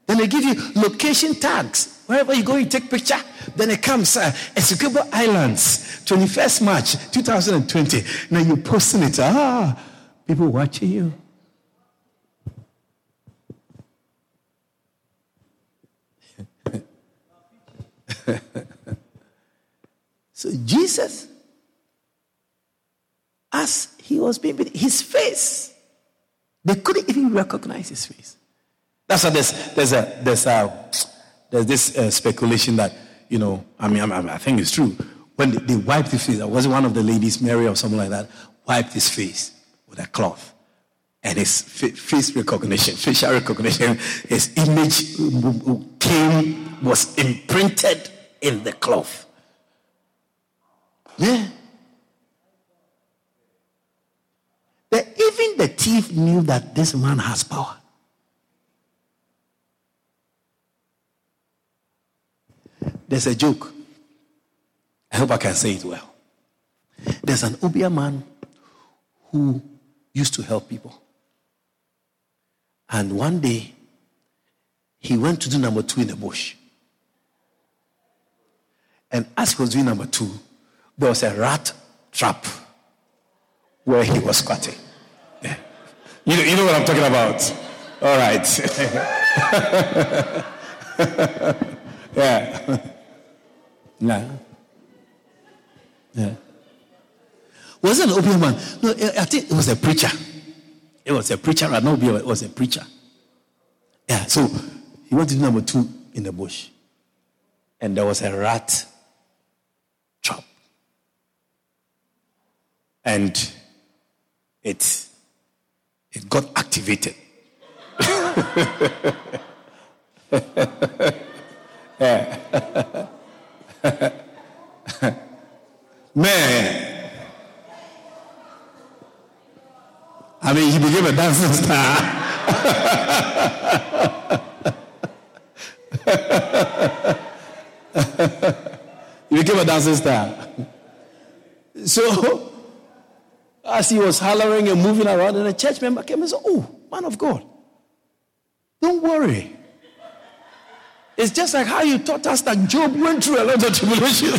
Then they give you location tags. Wherever you go, you take picture. Then it comes, uh, Essequibo Islands, 21st March 2020. Now you're posting it. Ah, people watching you. so Jesus, as he was being, his face, they couldn't even recognize his face. That's why there's, there's a, there's a, there's this uh, speculation that, you know, I mean, I, I think it's true. When they, they wiped his face, was one of the ladies, Mary or something like that, wiped his face with a cloth. And his face recognition, facial recognition, his image came, was imprinted in the cloth. Yeah. That even the thief knew that this man has power. There's a joke. I hope I can say it well. There's an Obeah man who used to help people. And one day, he went to do number two in the bush. And as he was doing number two, there was a rat trap where he was squatting. You, know, you know what I'm talking about? All right. yeah. Yeah. Yeah. Was it an Obeah man? No, eh, I think it was a preacher. It was a preacher, not Obeah, it was a preacher. Yeah, so he went to number two in the bush. And there was a rat trap. And it it got activated. yeah. Man. I mean, he became a dancing star. he became a dancing star. So, as he was hollering and moving around, and a church member came and said, Oh, man of God, don't worry. It's just like how you taught us that Job went through a lot of tribulation.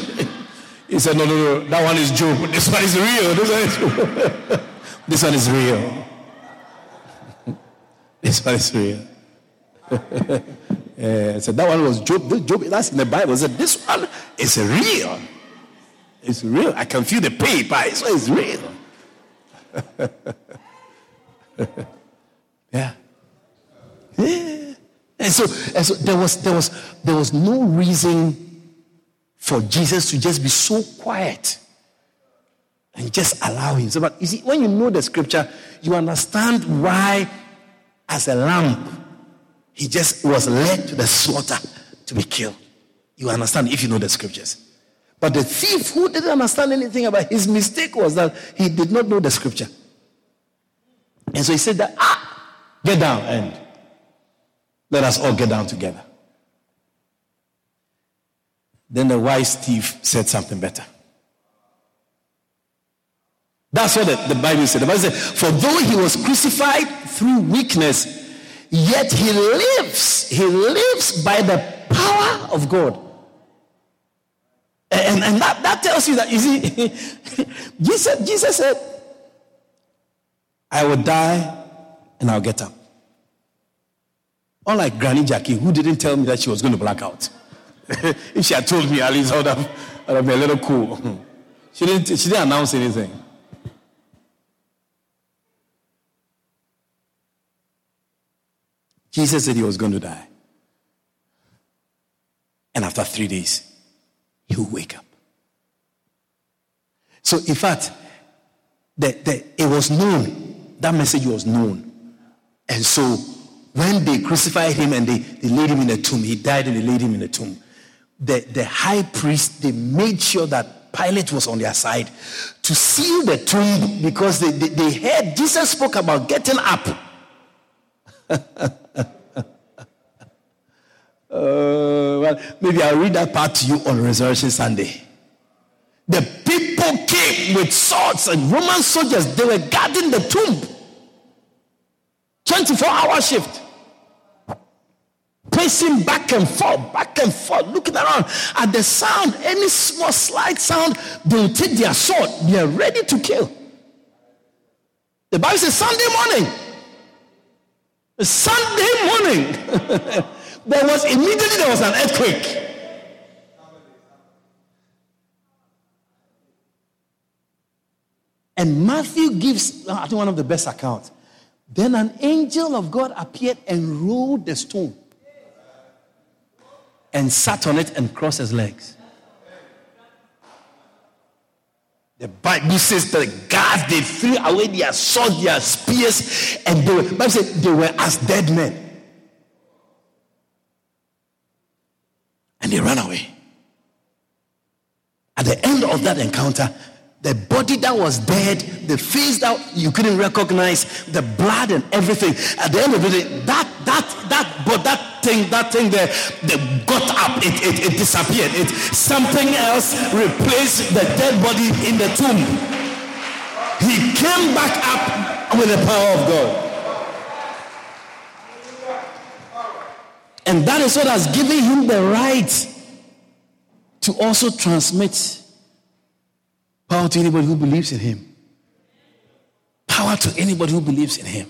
he said, No, no, no, that one is Job. This one is real. This one is real. this one is real. this one is real. yeah, so that one was Job. Job, that's in the Bible. said, This one is real. It's real. I can feel the paper. but it's real. yeah. Yeah. And so, and so there, was, there, was, there was no reason for Jesus to just be so quiet and just allow him. So, but you see, when you know the scripture, you understand why, as a lamb, he just was led to the slaughter to be killed. You understand if you know the scriptures. But the thief who didn't understand anything about his mistake was that he did not know the scripture. And so he said that, ah, get down and let us all get down together. Then the wise thief said something better. That's what the, the Bible said. The Bible said, For though he was crucified through weakness, yet he lives. He lives by the power of God. And, and that, that tells you that, you see, Jesus, Jesus said, I will die and I'll get up. Unlike Granny Jackie, who didn't tell me that she was going to black out. if she had told me, at least I would have, I would have been a little cool. She didn't, she didn't announce anything. Jesus said he was going to die. And after three days, he will wake up. So, in fact, the, the, it was known, that message was known. And so, when they crucified him and they, they laid him in a tomb, he died and they laid him in a tomb. The, the high priest, they made sure that Pilate was on their side to seal the tomb because they, they, they heard Jesus spoke about getting up. Uh, well, maybe I'll read that part to you on Resurrection Sunday. The people came with swords and Roman soldiers, they were guarding the tomb. 24 hour shift. Pacing back and forth, back and forth, looking around at the sound, any small slight sound, they'll take their sword. They are ready to kill. The Bible says Sunday morning. Sunday morning. there was immediately there was an earthquake. And Matthew gives, I think, one of the best accounts. Then an angel of God appeared and rolled the stone and sat on it and crossed his legs. The Bible says the guards they threw away their swords, their spears, and they were, Bible they were as dead men. and they ran away. At the end of that encounter, the body that was dead, the face that you couldn't recognize, the blood and everything. At the end of the day, that that that but that thing, that thing there, they got up, it, it, it disappeared. It something else replaced the dead body in the tomb. He came back up with the power of God. And that is what has given him the right to also transmit power to anybody who believes in him. Power to anybody who believes in him.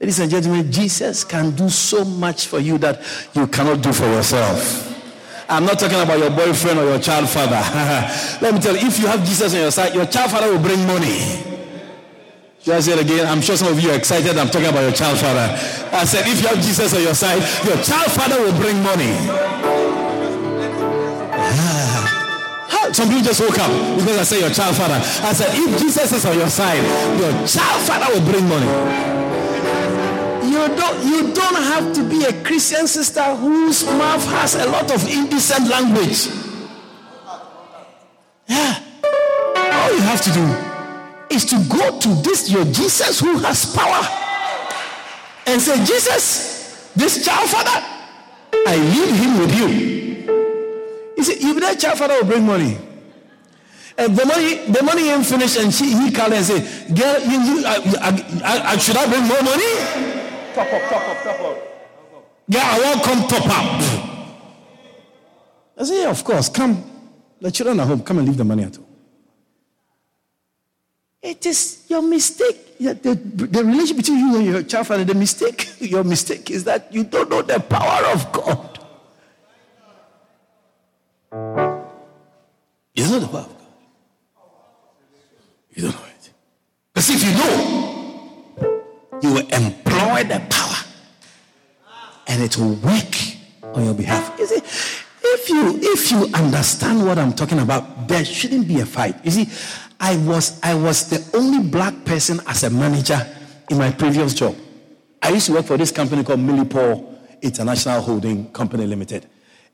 Ladies and gentlemen, Jesus can do so much for you that you cannot do for yourself. I'm not talking about your boyfriend or your child father. Let me tell you, if you have Jesus on your side, your child father will bring money. Should I say it again? I'm sure some of you are excited. I'm talking about your child father. I said, if you have Jesus on your side, your child father will bring money. Some people just woke up because I said your child father. I said, if Jesus is on your side, your child father will bring money. You don't, you don't have to be a Christian sister whose mouth has a lot of indecent language. Yeah. All you have to do is to go to this your Jesus who has power and say, Jesus, this child father, I leave him with you. You see, if that child father will bring money, and the money, the money ain't finished, and she, he called and say, "Girl, you, you, I, I, I, should I bring more money?" Top up, top up, top up. Yeah, I won't come top up. I say, "Yeah, of course, come. The children are home. Come and leave the money at home." It is your mistake. The, the relationship between you and your child father, the mistake, your mistake is that you don't know the power of God. The power of God. You don't know it. Because if you know, you will employ the power and it will work on your behalf. You see, if you if you understand what I'm talking about, there shouldn't be a fight. You see, I was, I was the only black person as a manager in my previous job. I used to work for this company called Millipore International Holding Company Limited.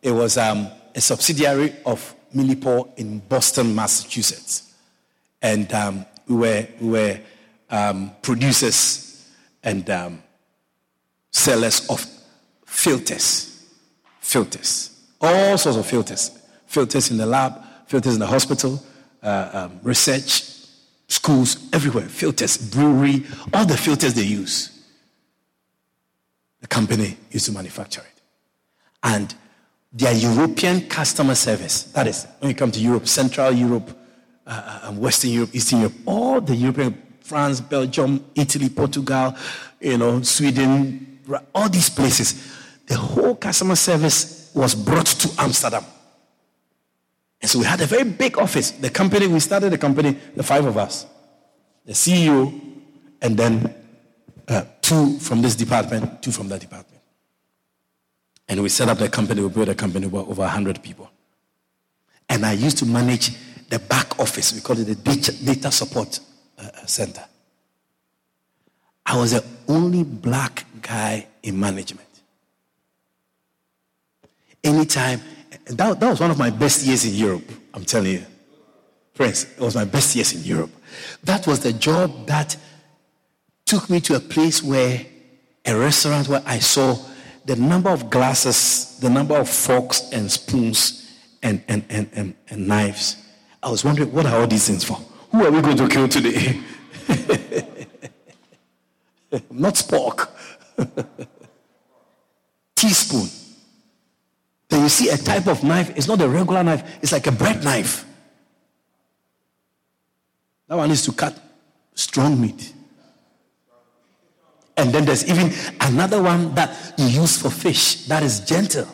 It was um, a subsidiary of Millipore in Boston, Massachusetts. And um, we were, we were um, producers and um, sellers of filters. Filters. All sorts of filters. Filters in the lab, filters in the hospital, uh, um, research, schools, everywhere, filters, brewery, all the filters they use. The company used to manufacture it. And their European customer service, that is, when you come to Europe, Central Europe, uh, uh Western Europe, Eastern Europe, all the European, France, Belgium, Italy, Portugal, you know, Sweden, all these places, the whole customer service was brought to Amsterdam. And so we had a very big office. The company, we started the company, the five of us, the CEO, and then uh, two from this department, two from that department. And we set up the company, we built a company with over 100 people. And I used to manage the back office. We call it the data support uh, center. I was the only black guy in management. Anytime, that, that was one of my best years in Europe, I'm telling you. Friends, it was my best years in Europe. That was the job that took me to a place where a restaurant where I saw the number of glasses, the number of forks and spoons and, and, and, and, and knives. I was wondering, what are all these things for? Who are we going to kill today? Not spork. Teaspoon. Then you see a type of knife. It's not a regular knife, it's like a bread knife. That one is to cut strong meat. And then there's even another one that you use for fish that is gentle.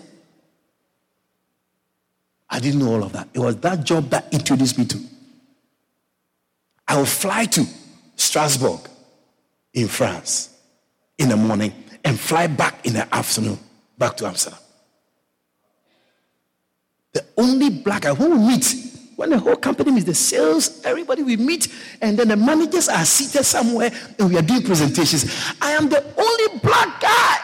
I didn't know all of that. It was that job that introduced me to. I will fly to Strasbourg in France in the morning and fly back in the afternoon back to Amsterdam. The only black guy who we meet when the whole company meets, the sales, everybody we meet, and then the managers are seated somewhere and we are doing presentations. I am the only black guy.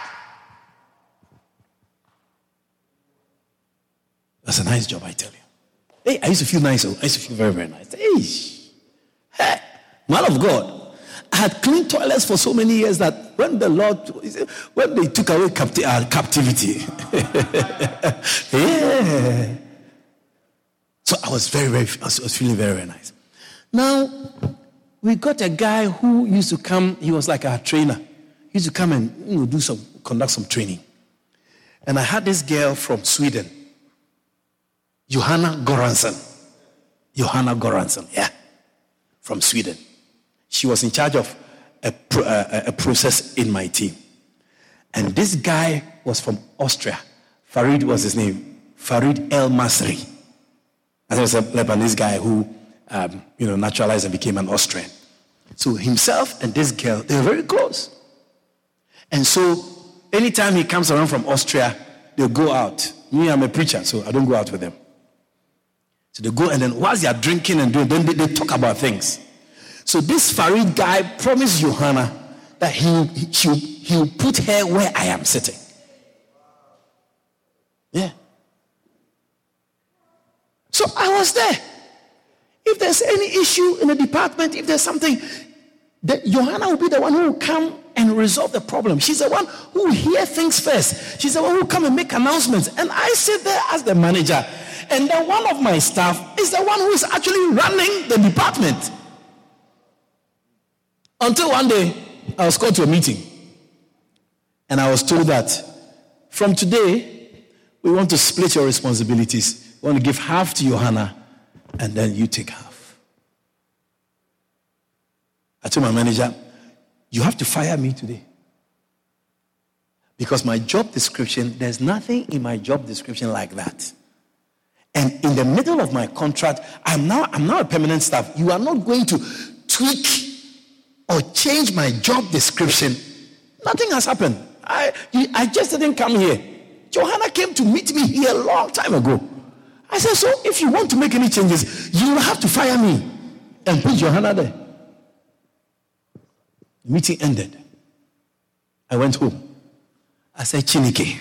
That's a nice job, I tell you. Hey, I used to feel nice. Oh, I used to feel very, very nice. Hey, hey man of God. I had clean toilets for so many years that when the Lord, when they took away capti- uh, captivity, yeah. I was very, very, I was feeling very, very nice. Now, we got a guy who used to come, he was like our trainer. He used to come and you know, do some, conduct some training. And I had this girl from Sweden, Johanna Goransson. Johanna Goransson, yeah, from Sweden. She was in charge of a, a, a process in my team. And this guy was from Austria. Farid was his name. Farid El Masri. And there was a Lebanese guy who, um, you know, naturalized and became an Austrian. So himself and this girl, they were very close. And so anytime he comes around from Austria, they'll go out. Me, I'm a preacher, so I don't go out with them. So they go and then whilst they are drinking and doing, then they, they talk about things. So this Farid guy promised Johanna that he, he, he will put her where I am sitting. Yeah. So I was there. If there's any issue in the department, if there's something, that Johanna will be the one who will come and resolve the problem. She's the one who will hear things first. She's the one who will come and make announcements. And I sit there as the manager. And then one of my staff is the one who is actually running the department. Until one day, I was called to a meeting. And I was told that from today, we want to split your responsibilities. We want to give half to Johanna, and then you take half. I told my manager, You have to fire me today. Because my job description, there's nothing in my job description like that. And in the middle of my contract, I'm now, I'm now a permanent staff. You are not going to tweak or change my job description. Nothing has happened. I, I just didn't come here. Johanna came to meet me here a long time ago. I said, So if you want to make any changes, you will have to fire me and put Johanna there. The meeting ended. I went home. I said, Chineke.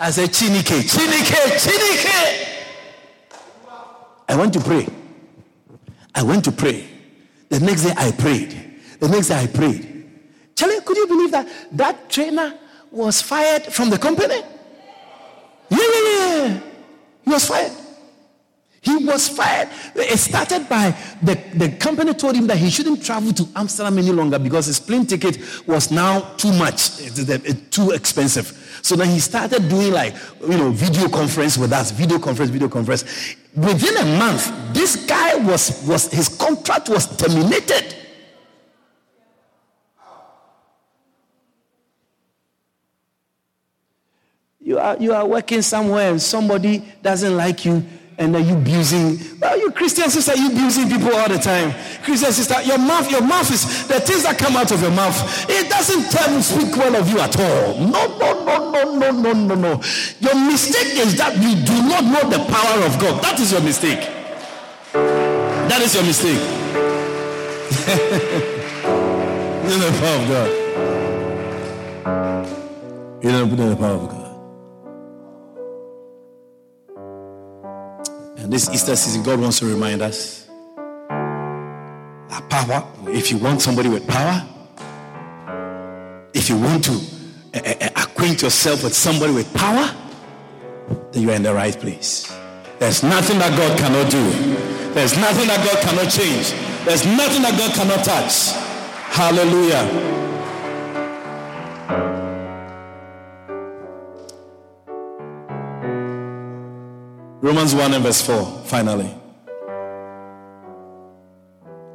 I said, Chineke, Chineke, Chineke. I went to pray. I went to pray. The next day I prayed. The next day I prayed. Charlie, could you believe that that trainer was fired from the company? Yeah, yeah, yeah. He was fired. He was fired. It started by the, the company told him that he shouldn't travel to Amsterdam any longer because his plane ticket was now too much, too expensive. So then he started doing like, you know, video conference with us, video conference, video conference. Within a month, this guy was, was his contract was terminated. You are, you are working somewhere and somebody doesn't like you and then you abusing. Well, you Christian sister, you abusing people all the time. Christian sister, your mouth, your mouth is the things that come out of your mouth. It doesn't tell speak well of you at all. No, no, no, no, no, no, no, no. Your mistake is that you do not know the power of God. That is your mistake. That is your mistake. you know the power of God. You don't know the power of God. And this Easter season, God wants to remind us that power, if you want somebody with power, if you want to uh, acquaint yourself with somebody with power, then you are in the right place. There's nothing that God cannot do. There's nothing that God cannot change. There's nothing that God cannot touch. Hallelujah. Romans 1 and verse 4, finally.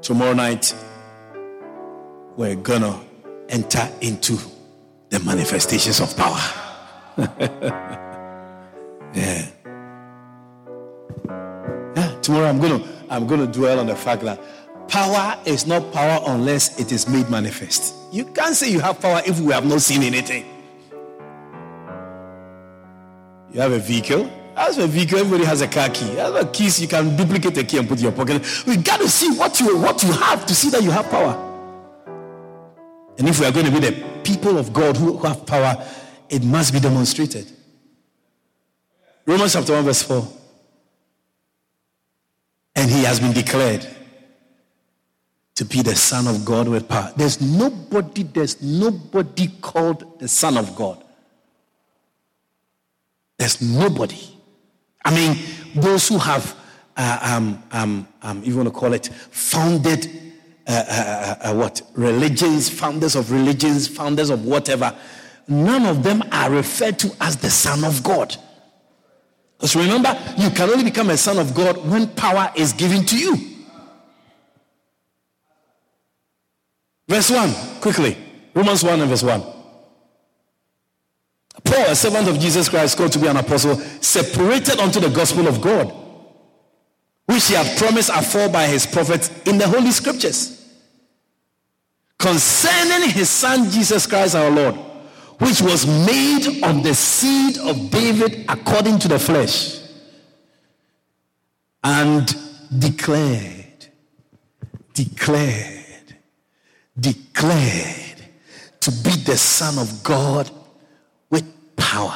Tomorrow night, we're gonna enter into the manifestations of power. yeah. Yeah, tomorrow I'm gonna I'm gonna dwell on the fact that power is not power unless it is made manifest. You can't say you have power if we have not seen anything. You have a vehicle, as a vehicle, everybody has a car key. As a keys, you can duplicate the key and put in your pocket. We got to see what you what you have to see that you have power. And if we are going to be the people of God who have power, it must be demonstrated. Romans chapter 1, verse 4. And he has been declared to be the Son of God with power. There's nobody, there's nobody called the Son of God. There's nobody. I mean, those who have, uh, um, um, um, you want to call it, founded uh, uh, uh, uh, what? Religions, founders of religions, founders of whatever. None of them are referred to as the Son of God. Because remember, you can only become a Son of God when power is given to you. Verse 1, quickly. Romans 1 and verse 1. Paul, a servant of Jesus Christ, called to be an apostle, separated unto the gospel of God, which he had promised afore by his prophets in the Holy Scriptures, concerning his son Jesus Christ our Lord, which was made of the seed of David according to the flesh, and declared, declared, declared to be the Son of God power.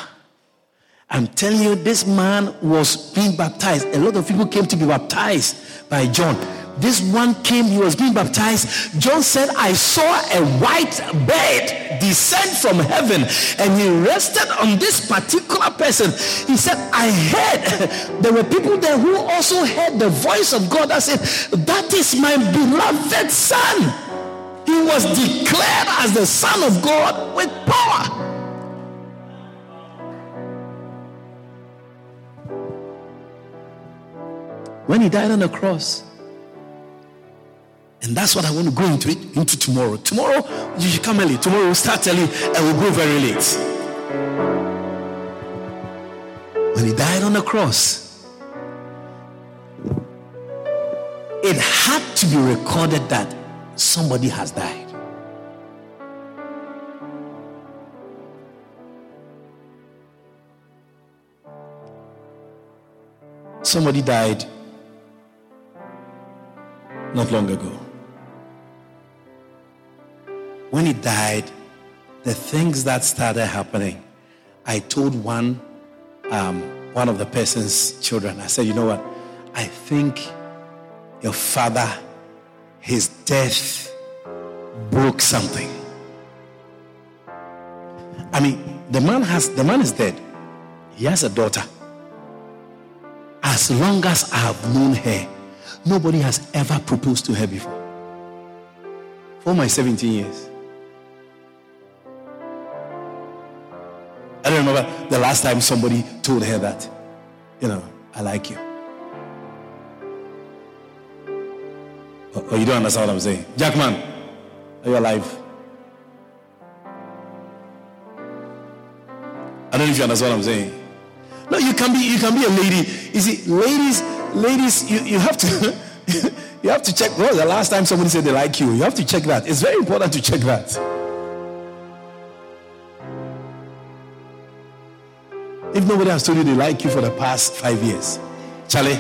I'm telling you, this man was being baptized. A lot of people came to be baptized by John. This one came, he was being baptized. John said, I saw a white bird descend from heaven and he rested on this particular person. He said, I heard, there were people there who also heard the voice of God that said, That is my beloved son. He was declared as the Son of God with power. When he died on the cross. And that's what I want to go into it into tomorrow. Tomorrow you should come early. Tomorrow we'll start early and we'll go very late. When he died on the cross, it had to be recorded that somebody has died. Somebody died not long ago. When he died, the things that started happening, I told one um, one of the person's children, I said, you know what? I think your father, his death broke something. I mean, the man has the man is dead. He has a daughter. As long as I have known her, Nobody has ever proposed to her before. For my 17 years. I don't remember the last time somebody told her that, you know, I like you. Or, or you don't understand what I'm saying. Jackman, are you alive? I don't know if you understand what I'm saying. No, you can be you can be a lady. You see, ladies, ladies, you, you have to you have to check. Well, the last time somebody said they like you, you have to check that. It's very important to check that. If nobody has told you they like you for the past five years, Charlie,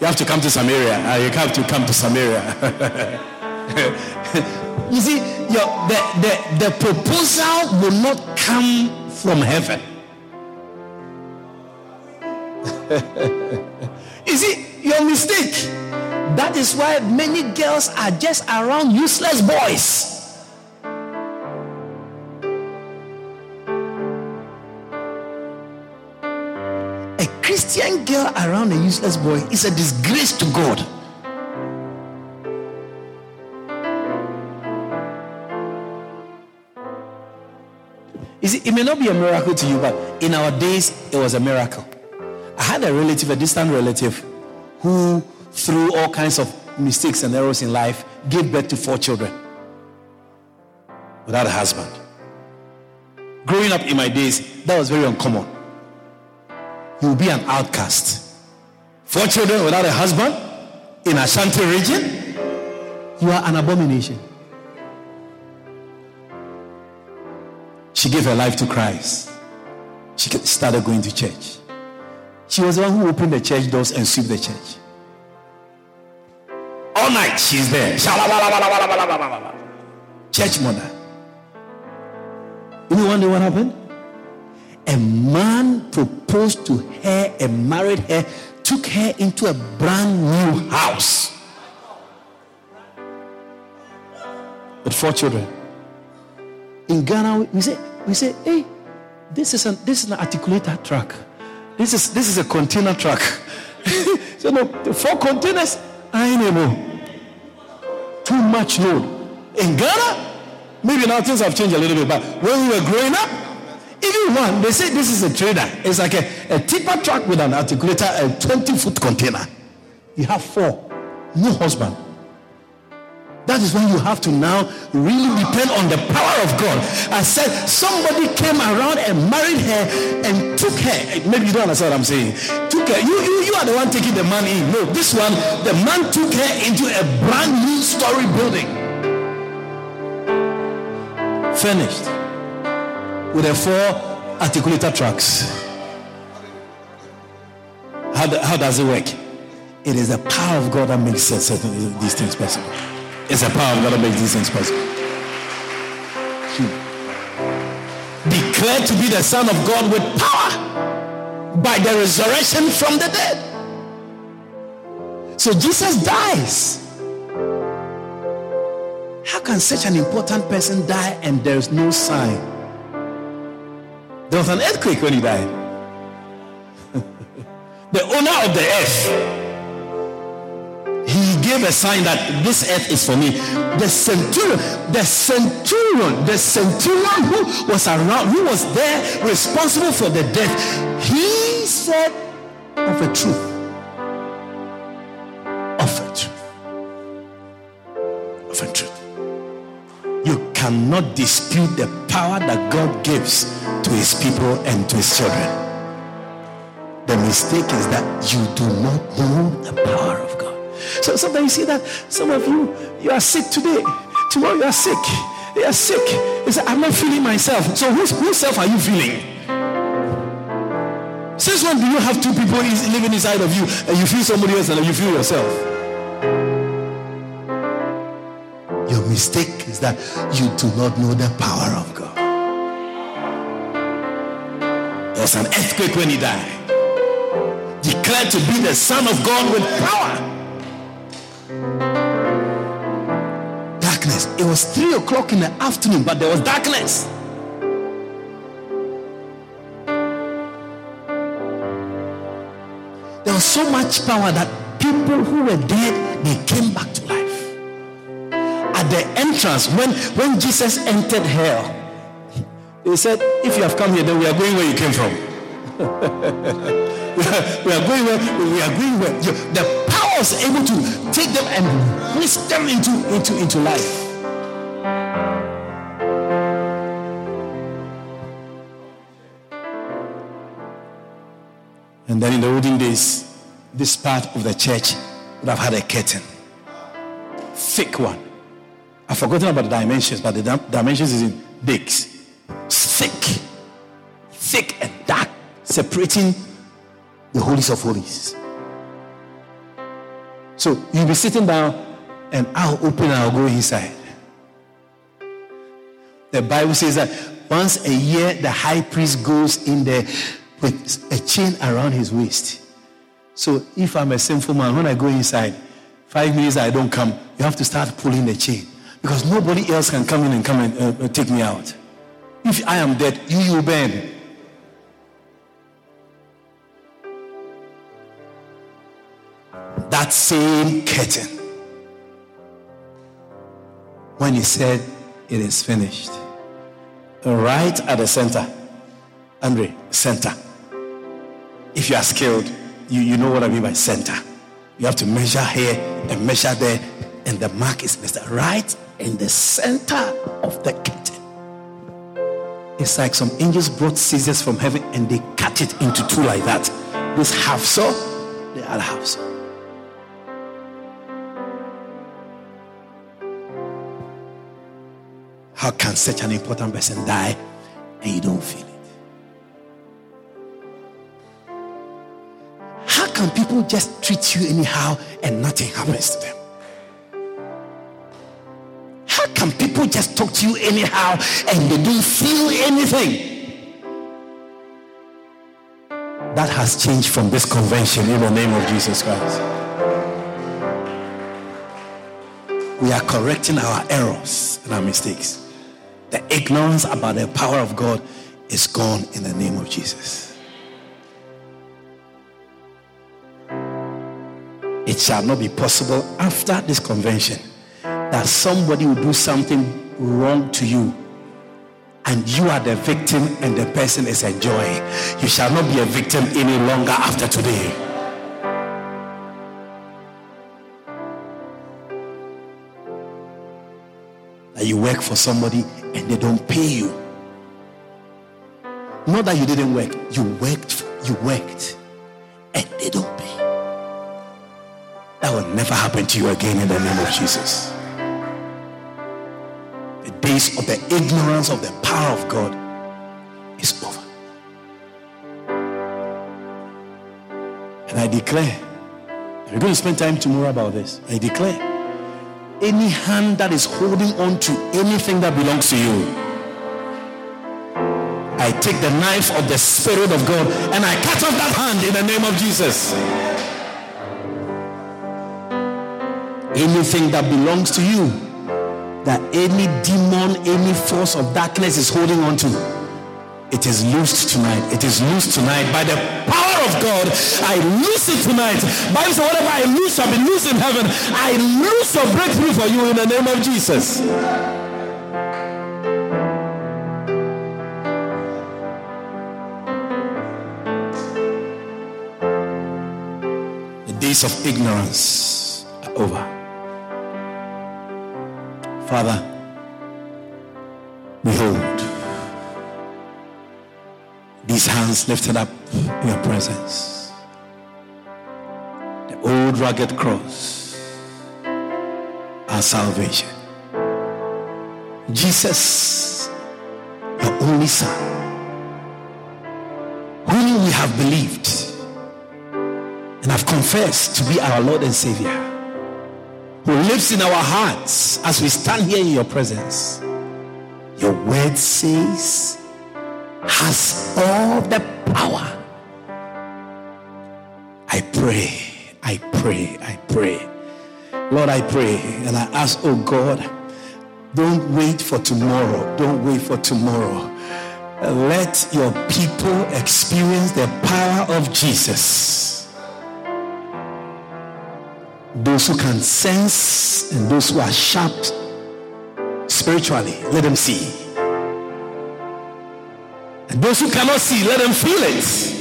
you have to come to Samaria. Uh, you have to come to Samaria. you see, your, the, the, the proposal will not come from heaven. you see, your mistake. That is why many girls are just around useless boys. A Christian girl around a useless boy is a disgrace to God. You see, it may not be a miracle to you, but in our days, it was a miracle. I had a relative, a distant relative, who, through all kinds of mistakes and errors in life, gave birth to four children without a husband. Growing up in my days, that was very uncommon. You will be an outcast. Four children without a husband in Ashanti region, you are an abomination. She gave her life to Christ. She started going to church. She was the one who opened the church doors and swept the church. All night she's there. Church mother. You know what happened? A man proposed to her and married her, took her into a brand new house with four children. In Ghana, we say, we say, hey, this is an this is an articulator truck. This is this is a container truck. so no, four containers, I able. Too much load. In Ghana, maybe now things have changed a little bit, but when we were growing up, even one, they say this is a trader. It's like a, a tipper truck with an articulator, a 20 foot container. You have four. No husband. That is when you have to now really depend on the power of God. I said somebody came around and married her and took her. Maybe you don't understand what I'm saying. Took her. You, you, you are the one taking the man in. No, this one, the man took her into a brand new story building. Finished. With the four articulator trucks. How, how does it work? It is the power of God that makes certain these things possible. It's the power of God that makes these things possible. Hmm. Declared to be the Son of God with power by the resurrection from the dead. So Jesus dies. How can such an important person die and there's no sign? There was an earthquake when he died. the owner of the earth he gave a sign that this earth is for me. The centurion, the centurion, the centurion who was around, who was there responsible for the death, he said of a truth. Of a truth. Of a truth. You cannot dispute the power that God gives to his people and to his children. The mistake is that you do not know the power of God. So sometimes you see that some of you, you are sick today. Tomorrow you are sick. You are sick. You say, I'm not feeling myself. So whose, whose self are you feeling? Since when do you have two people living inside of you and you feel somebody else and you feel yourself? Your mistake is that you do not know the power of God. There's an earthquake when he died. Declared to be the Son of God with power. It was three o'clock in the afternoon, but there was darkness. There was so much power that people who were dead they came back to life. At the entrance, when when Jesus entered hell, they said, "If you have come here, then we are going where you came from." we, are, going where we are going where the power was able to take them and whisk them into into into life. And then in the olden days, this part of the church would have had a curtain. Thick one. I've forgotten about the dimensions, but the dimensions is in bigs. Thick. Thick and dark, separating the holies of holies. So you'll be sitting down and I'll open and I'll go inside. The Bible says that once a year the high priest goes in there with a chain around his waist. So if I'm a sinful man, when I go inside, five minutes I don't come, you have to start pulling the chain because nobody else can come in and come and uh, take me out. If I am dead, you you burn. That same curtain, when he said, "It is finished," right at the center, Andre, center. If you are skilled, you, you know what I mean by center. You have to measure here and measure there, and the mark is missed right in the center of the curtain. It's like some angels brought scissors from heaven and they cut it into two like that. This half so, the other half so. How can such an important person die and you don't feel it? Can people just treat you anyhow and nothing happens to them? How can people just talk to you anyhow and they don't feel anything? That has changed from this convention in the name of Jesus Christ. We are correcting our errors and our mistakes. The ignorance about the power of God is gone in the name of Jesus. It shall not be possible after this convention that somebody will do something wrong to you and you are the victim and the person is enjoying. You shall not be a victim any longer after today. That you work for somebody and they don't pay you. Not that you didn't work, you worked, you worked, and they don't pay. That will never happen to you again in the name of Jesus. The days of the ignorance of the power of God is over. And I declare, we're going to spend time tomorrow about this. I declare any hand that is holding on to anything that belongs to you. I take the knife of the Spirit of God and I cut off that hand in the name of Jesus. Anything that belongs to you, that any demon, any force of darkness is holding on to, it is loosed tonight. It is loosed tonight by the power of God. I loose it tonight. Bible says, whatever I loose shall be loose in heaven. I loose a breakthrough for you in the name of Jesus. The days of ignorance are over. Father, behold these hands lifted up in your presence. The old rugged cross, our salvation. Jesus, your only Son, whom we have believed and have confessed to be our Lord and Savior, who lives in our hearts as we stand here in your presence. Your word says, has all the power. I pray, I pray, I pray. Lord, I pray and I ask, oh God, don't wait for tomorrow. Don't wait for tomorrow. Let your people experience the power of Jesus. Those who can sense and those who are sharp spiritually, let them see. And those who cannot see, let them feel it.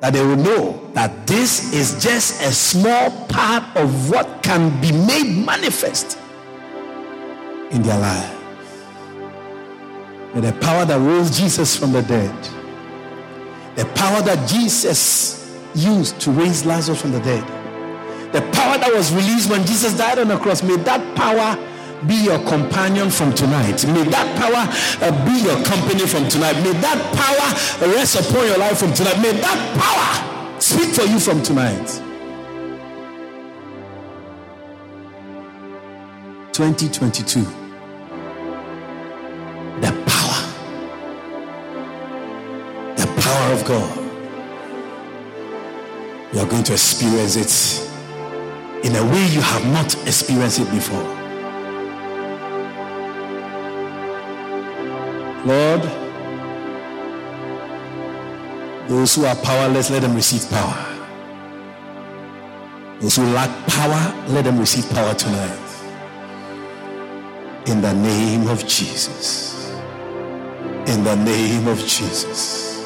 That they will know that this is just a small part of what can be made manifest in their lives. With the power that rose Jesus from the dead, The power that Jesus used to raise Lazarus from the dead. The power that was released when Jesus died on the cross. May that power be your companion from tonight. May that power uh, be your company from tonight. May that power rest upon your life from tonight. May that power speak for you from tonight. 2022. The power. The power of God. You are going to experience it in a way you have not experienced it before. Lord, those who are powerless, let them receive power. Those who lack power, let them receive power tonight. In the name of Jesus. In the name of Jesus.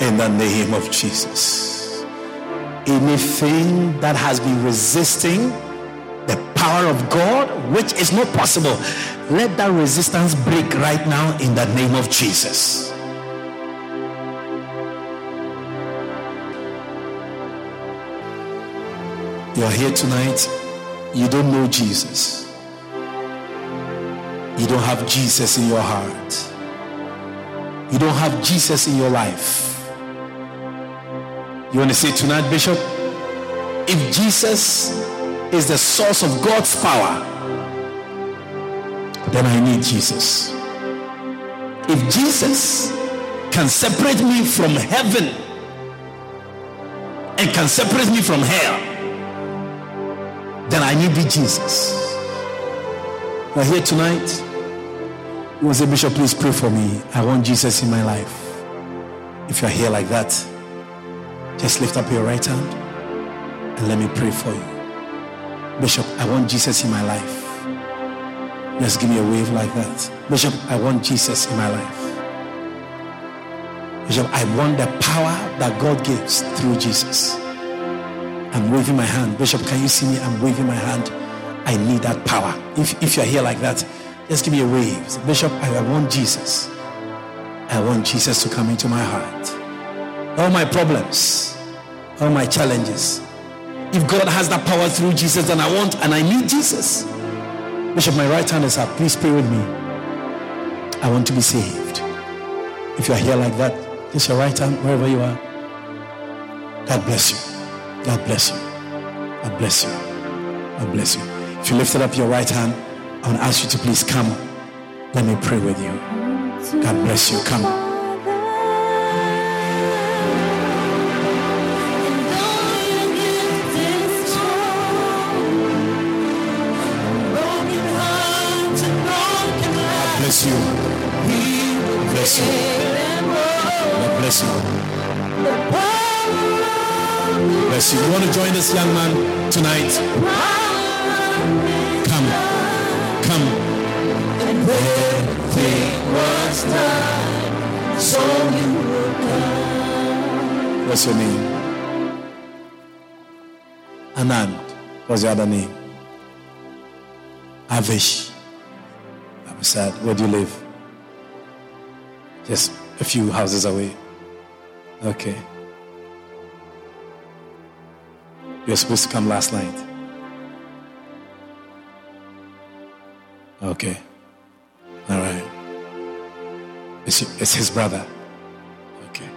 In the name of Jesus. Anything that has been resisting the power of God, which is not possible, let that resistance break right now in the name of Jesus. You are here tonight, you don't know Jesus. You don't have Jesus in your heart. You don't have Jesus in your life. You want to say tonight, Bishop? If Jesus is the source of God's power, then I need Jesus. If Jesus can separate me from heaven and can separate me from hell, then I need Jesus. You're here tonight. You will say, Bishop, please pray for me. I want Jesus in my life. If you're here like that, just lift up your right hand and let me pray for you. Bishop, I want Jesus in my life. Just give me a wave like that. Bishop, I want Jesus in my life. Bishop, I want the power that God gives through Jesus. I'm waving my hand. Bishop, can you see me? I'm waving my hand. I need that power. If, if you're here like that, just give me a wave. Bishop, I, I want Jesus. I want Jesus to come into my heart. All my problems, all my challenges. If God has that power through Jesus, then I want and I need Jesus. Bishop, my right hand is up. Please pray with me. I want to be saved. If you are here like that, just your right hand, wherever you are. God bless you. God bless you. God bless you. God bless you. If you lifted up your right hand, I want to ask you to please come. Let me pray with you. God bless you. Come. Bless you. Bless you. God bless you. Bless you. You want to join this young man tonight? Come. Come. Everything was done so you. What's your name? Anand. What's your other name? Avish said, Where do you live? Just a few houses away. Okay. You were supposed to come last night. Okay. All right. It's, it's his brother. Okay.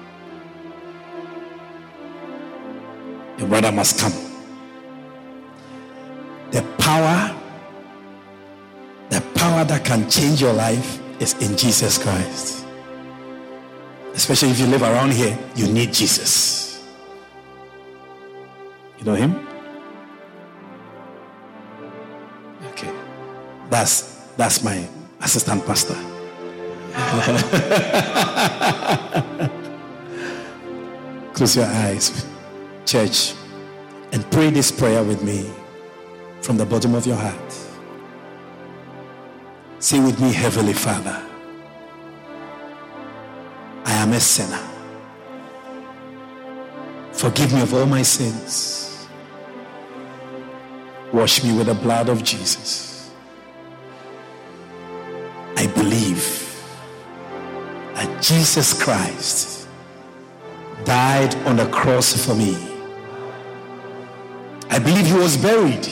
Your brother must come. The power power that can change your life is in Jesus Christ. Especially if you live around here, you need Jesus. You know him? Okay. That's that's my assistant pastor. Close your eyes, church, and pray this prayer with me from the bottom of your heart. Say with me, Heavenly Father, I am a sinner. Forgive me of all my sins. Wash me with the blood of Jesus. I believe that Jesus Christ died on the cross for me. I believe he was buried.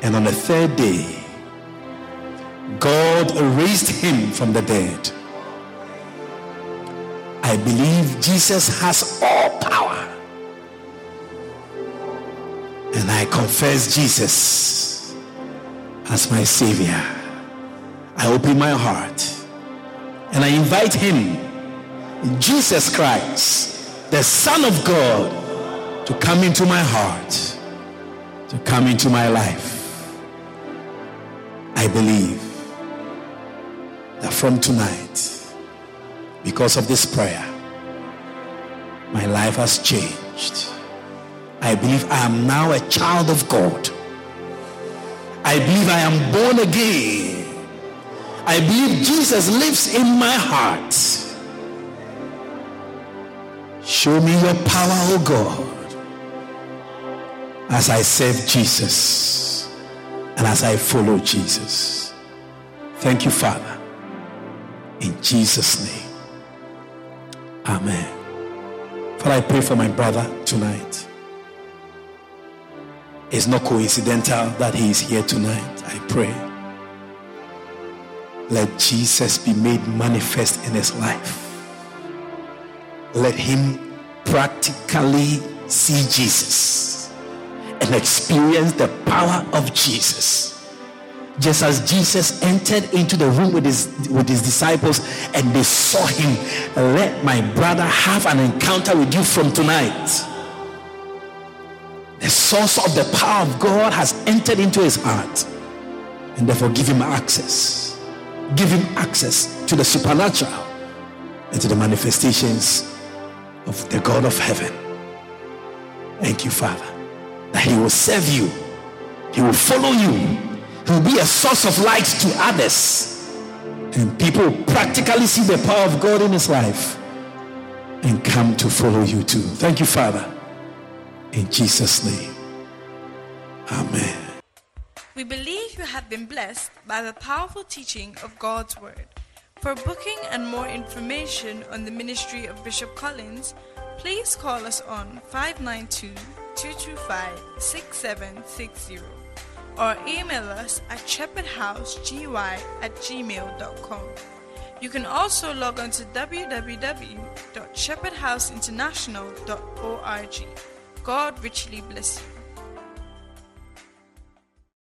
And on the third day, God raised him from the dead. I believe Jesus has all power. And I confess Jesus as my Savior. I open my heart and I invite him, Jesus Christ, the Son of God, to come into my heart, to come into my life. I believe that from tonight, because of this prayer, my life has changed. I believe I am now a child of God. I believe I am born again. I believe Jesus lives in my heart. Show me your power, oh God, as I serve Jesus and as I follow Jesus. Thank you, Father. In Jesus' name. Amen. Father, I pray for my brother tonight. It's not coincidental that he is here tonight. I pray. Let Jesus be made manifest in his life. Let him practically see Jesus and experience the power of Jesus just as Jesus entered into the room with his with his disciples and they saw him let my brother have an encounter with you from tonight. The source of the power of God has entered into his heart and therefore give him access give him access to the supernatural and to the manifestations of the God of heaven. Thank you father that he will serve you he will follow you will be a source of light to others. And people practically see the power of God in his life and come to follow you too. Thank you, Father. In Jesus' name. Amen. We believe you have been blessed by the powerful teaching of God's Word. For booking and more information on the ministry of Bishop Collins, please call us on 592 225 6760 or email us at shepherdhousegy at gmail.com. You can also log on to www.shepherdhouseinternational.org. God richly bless you.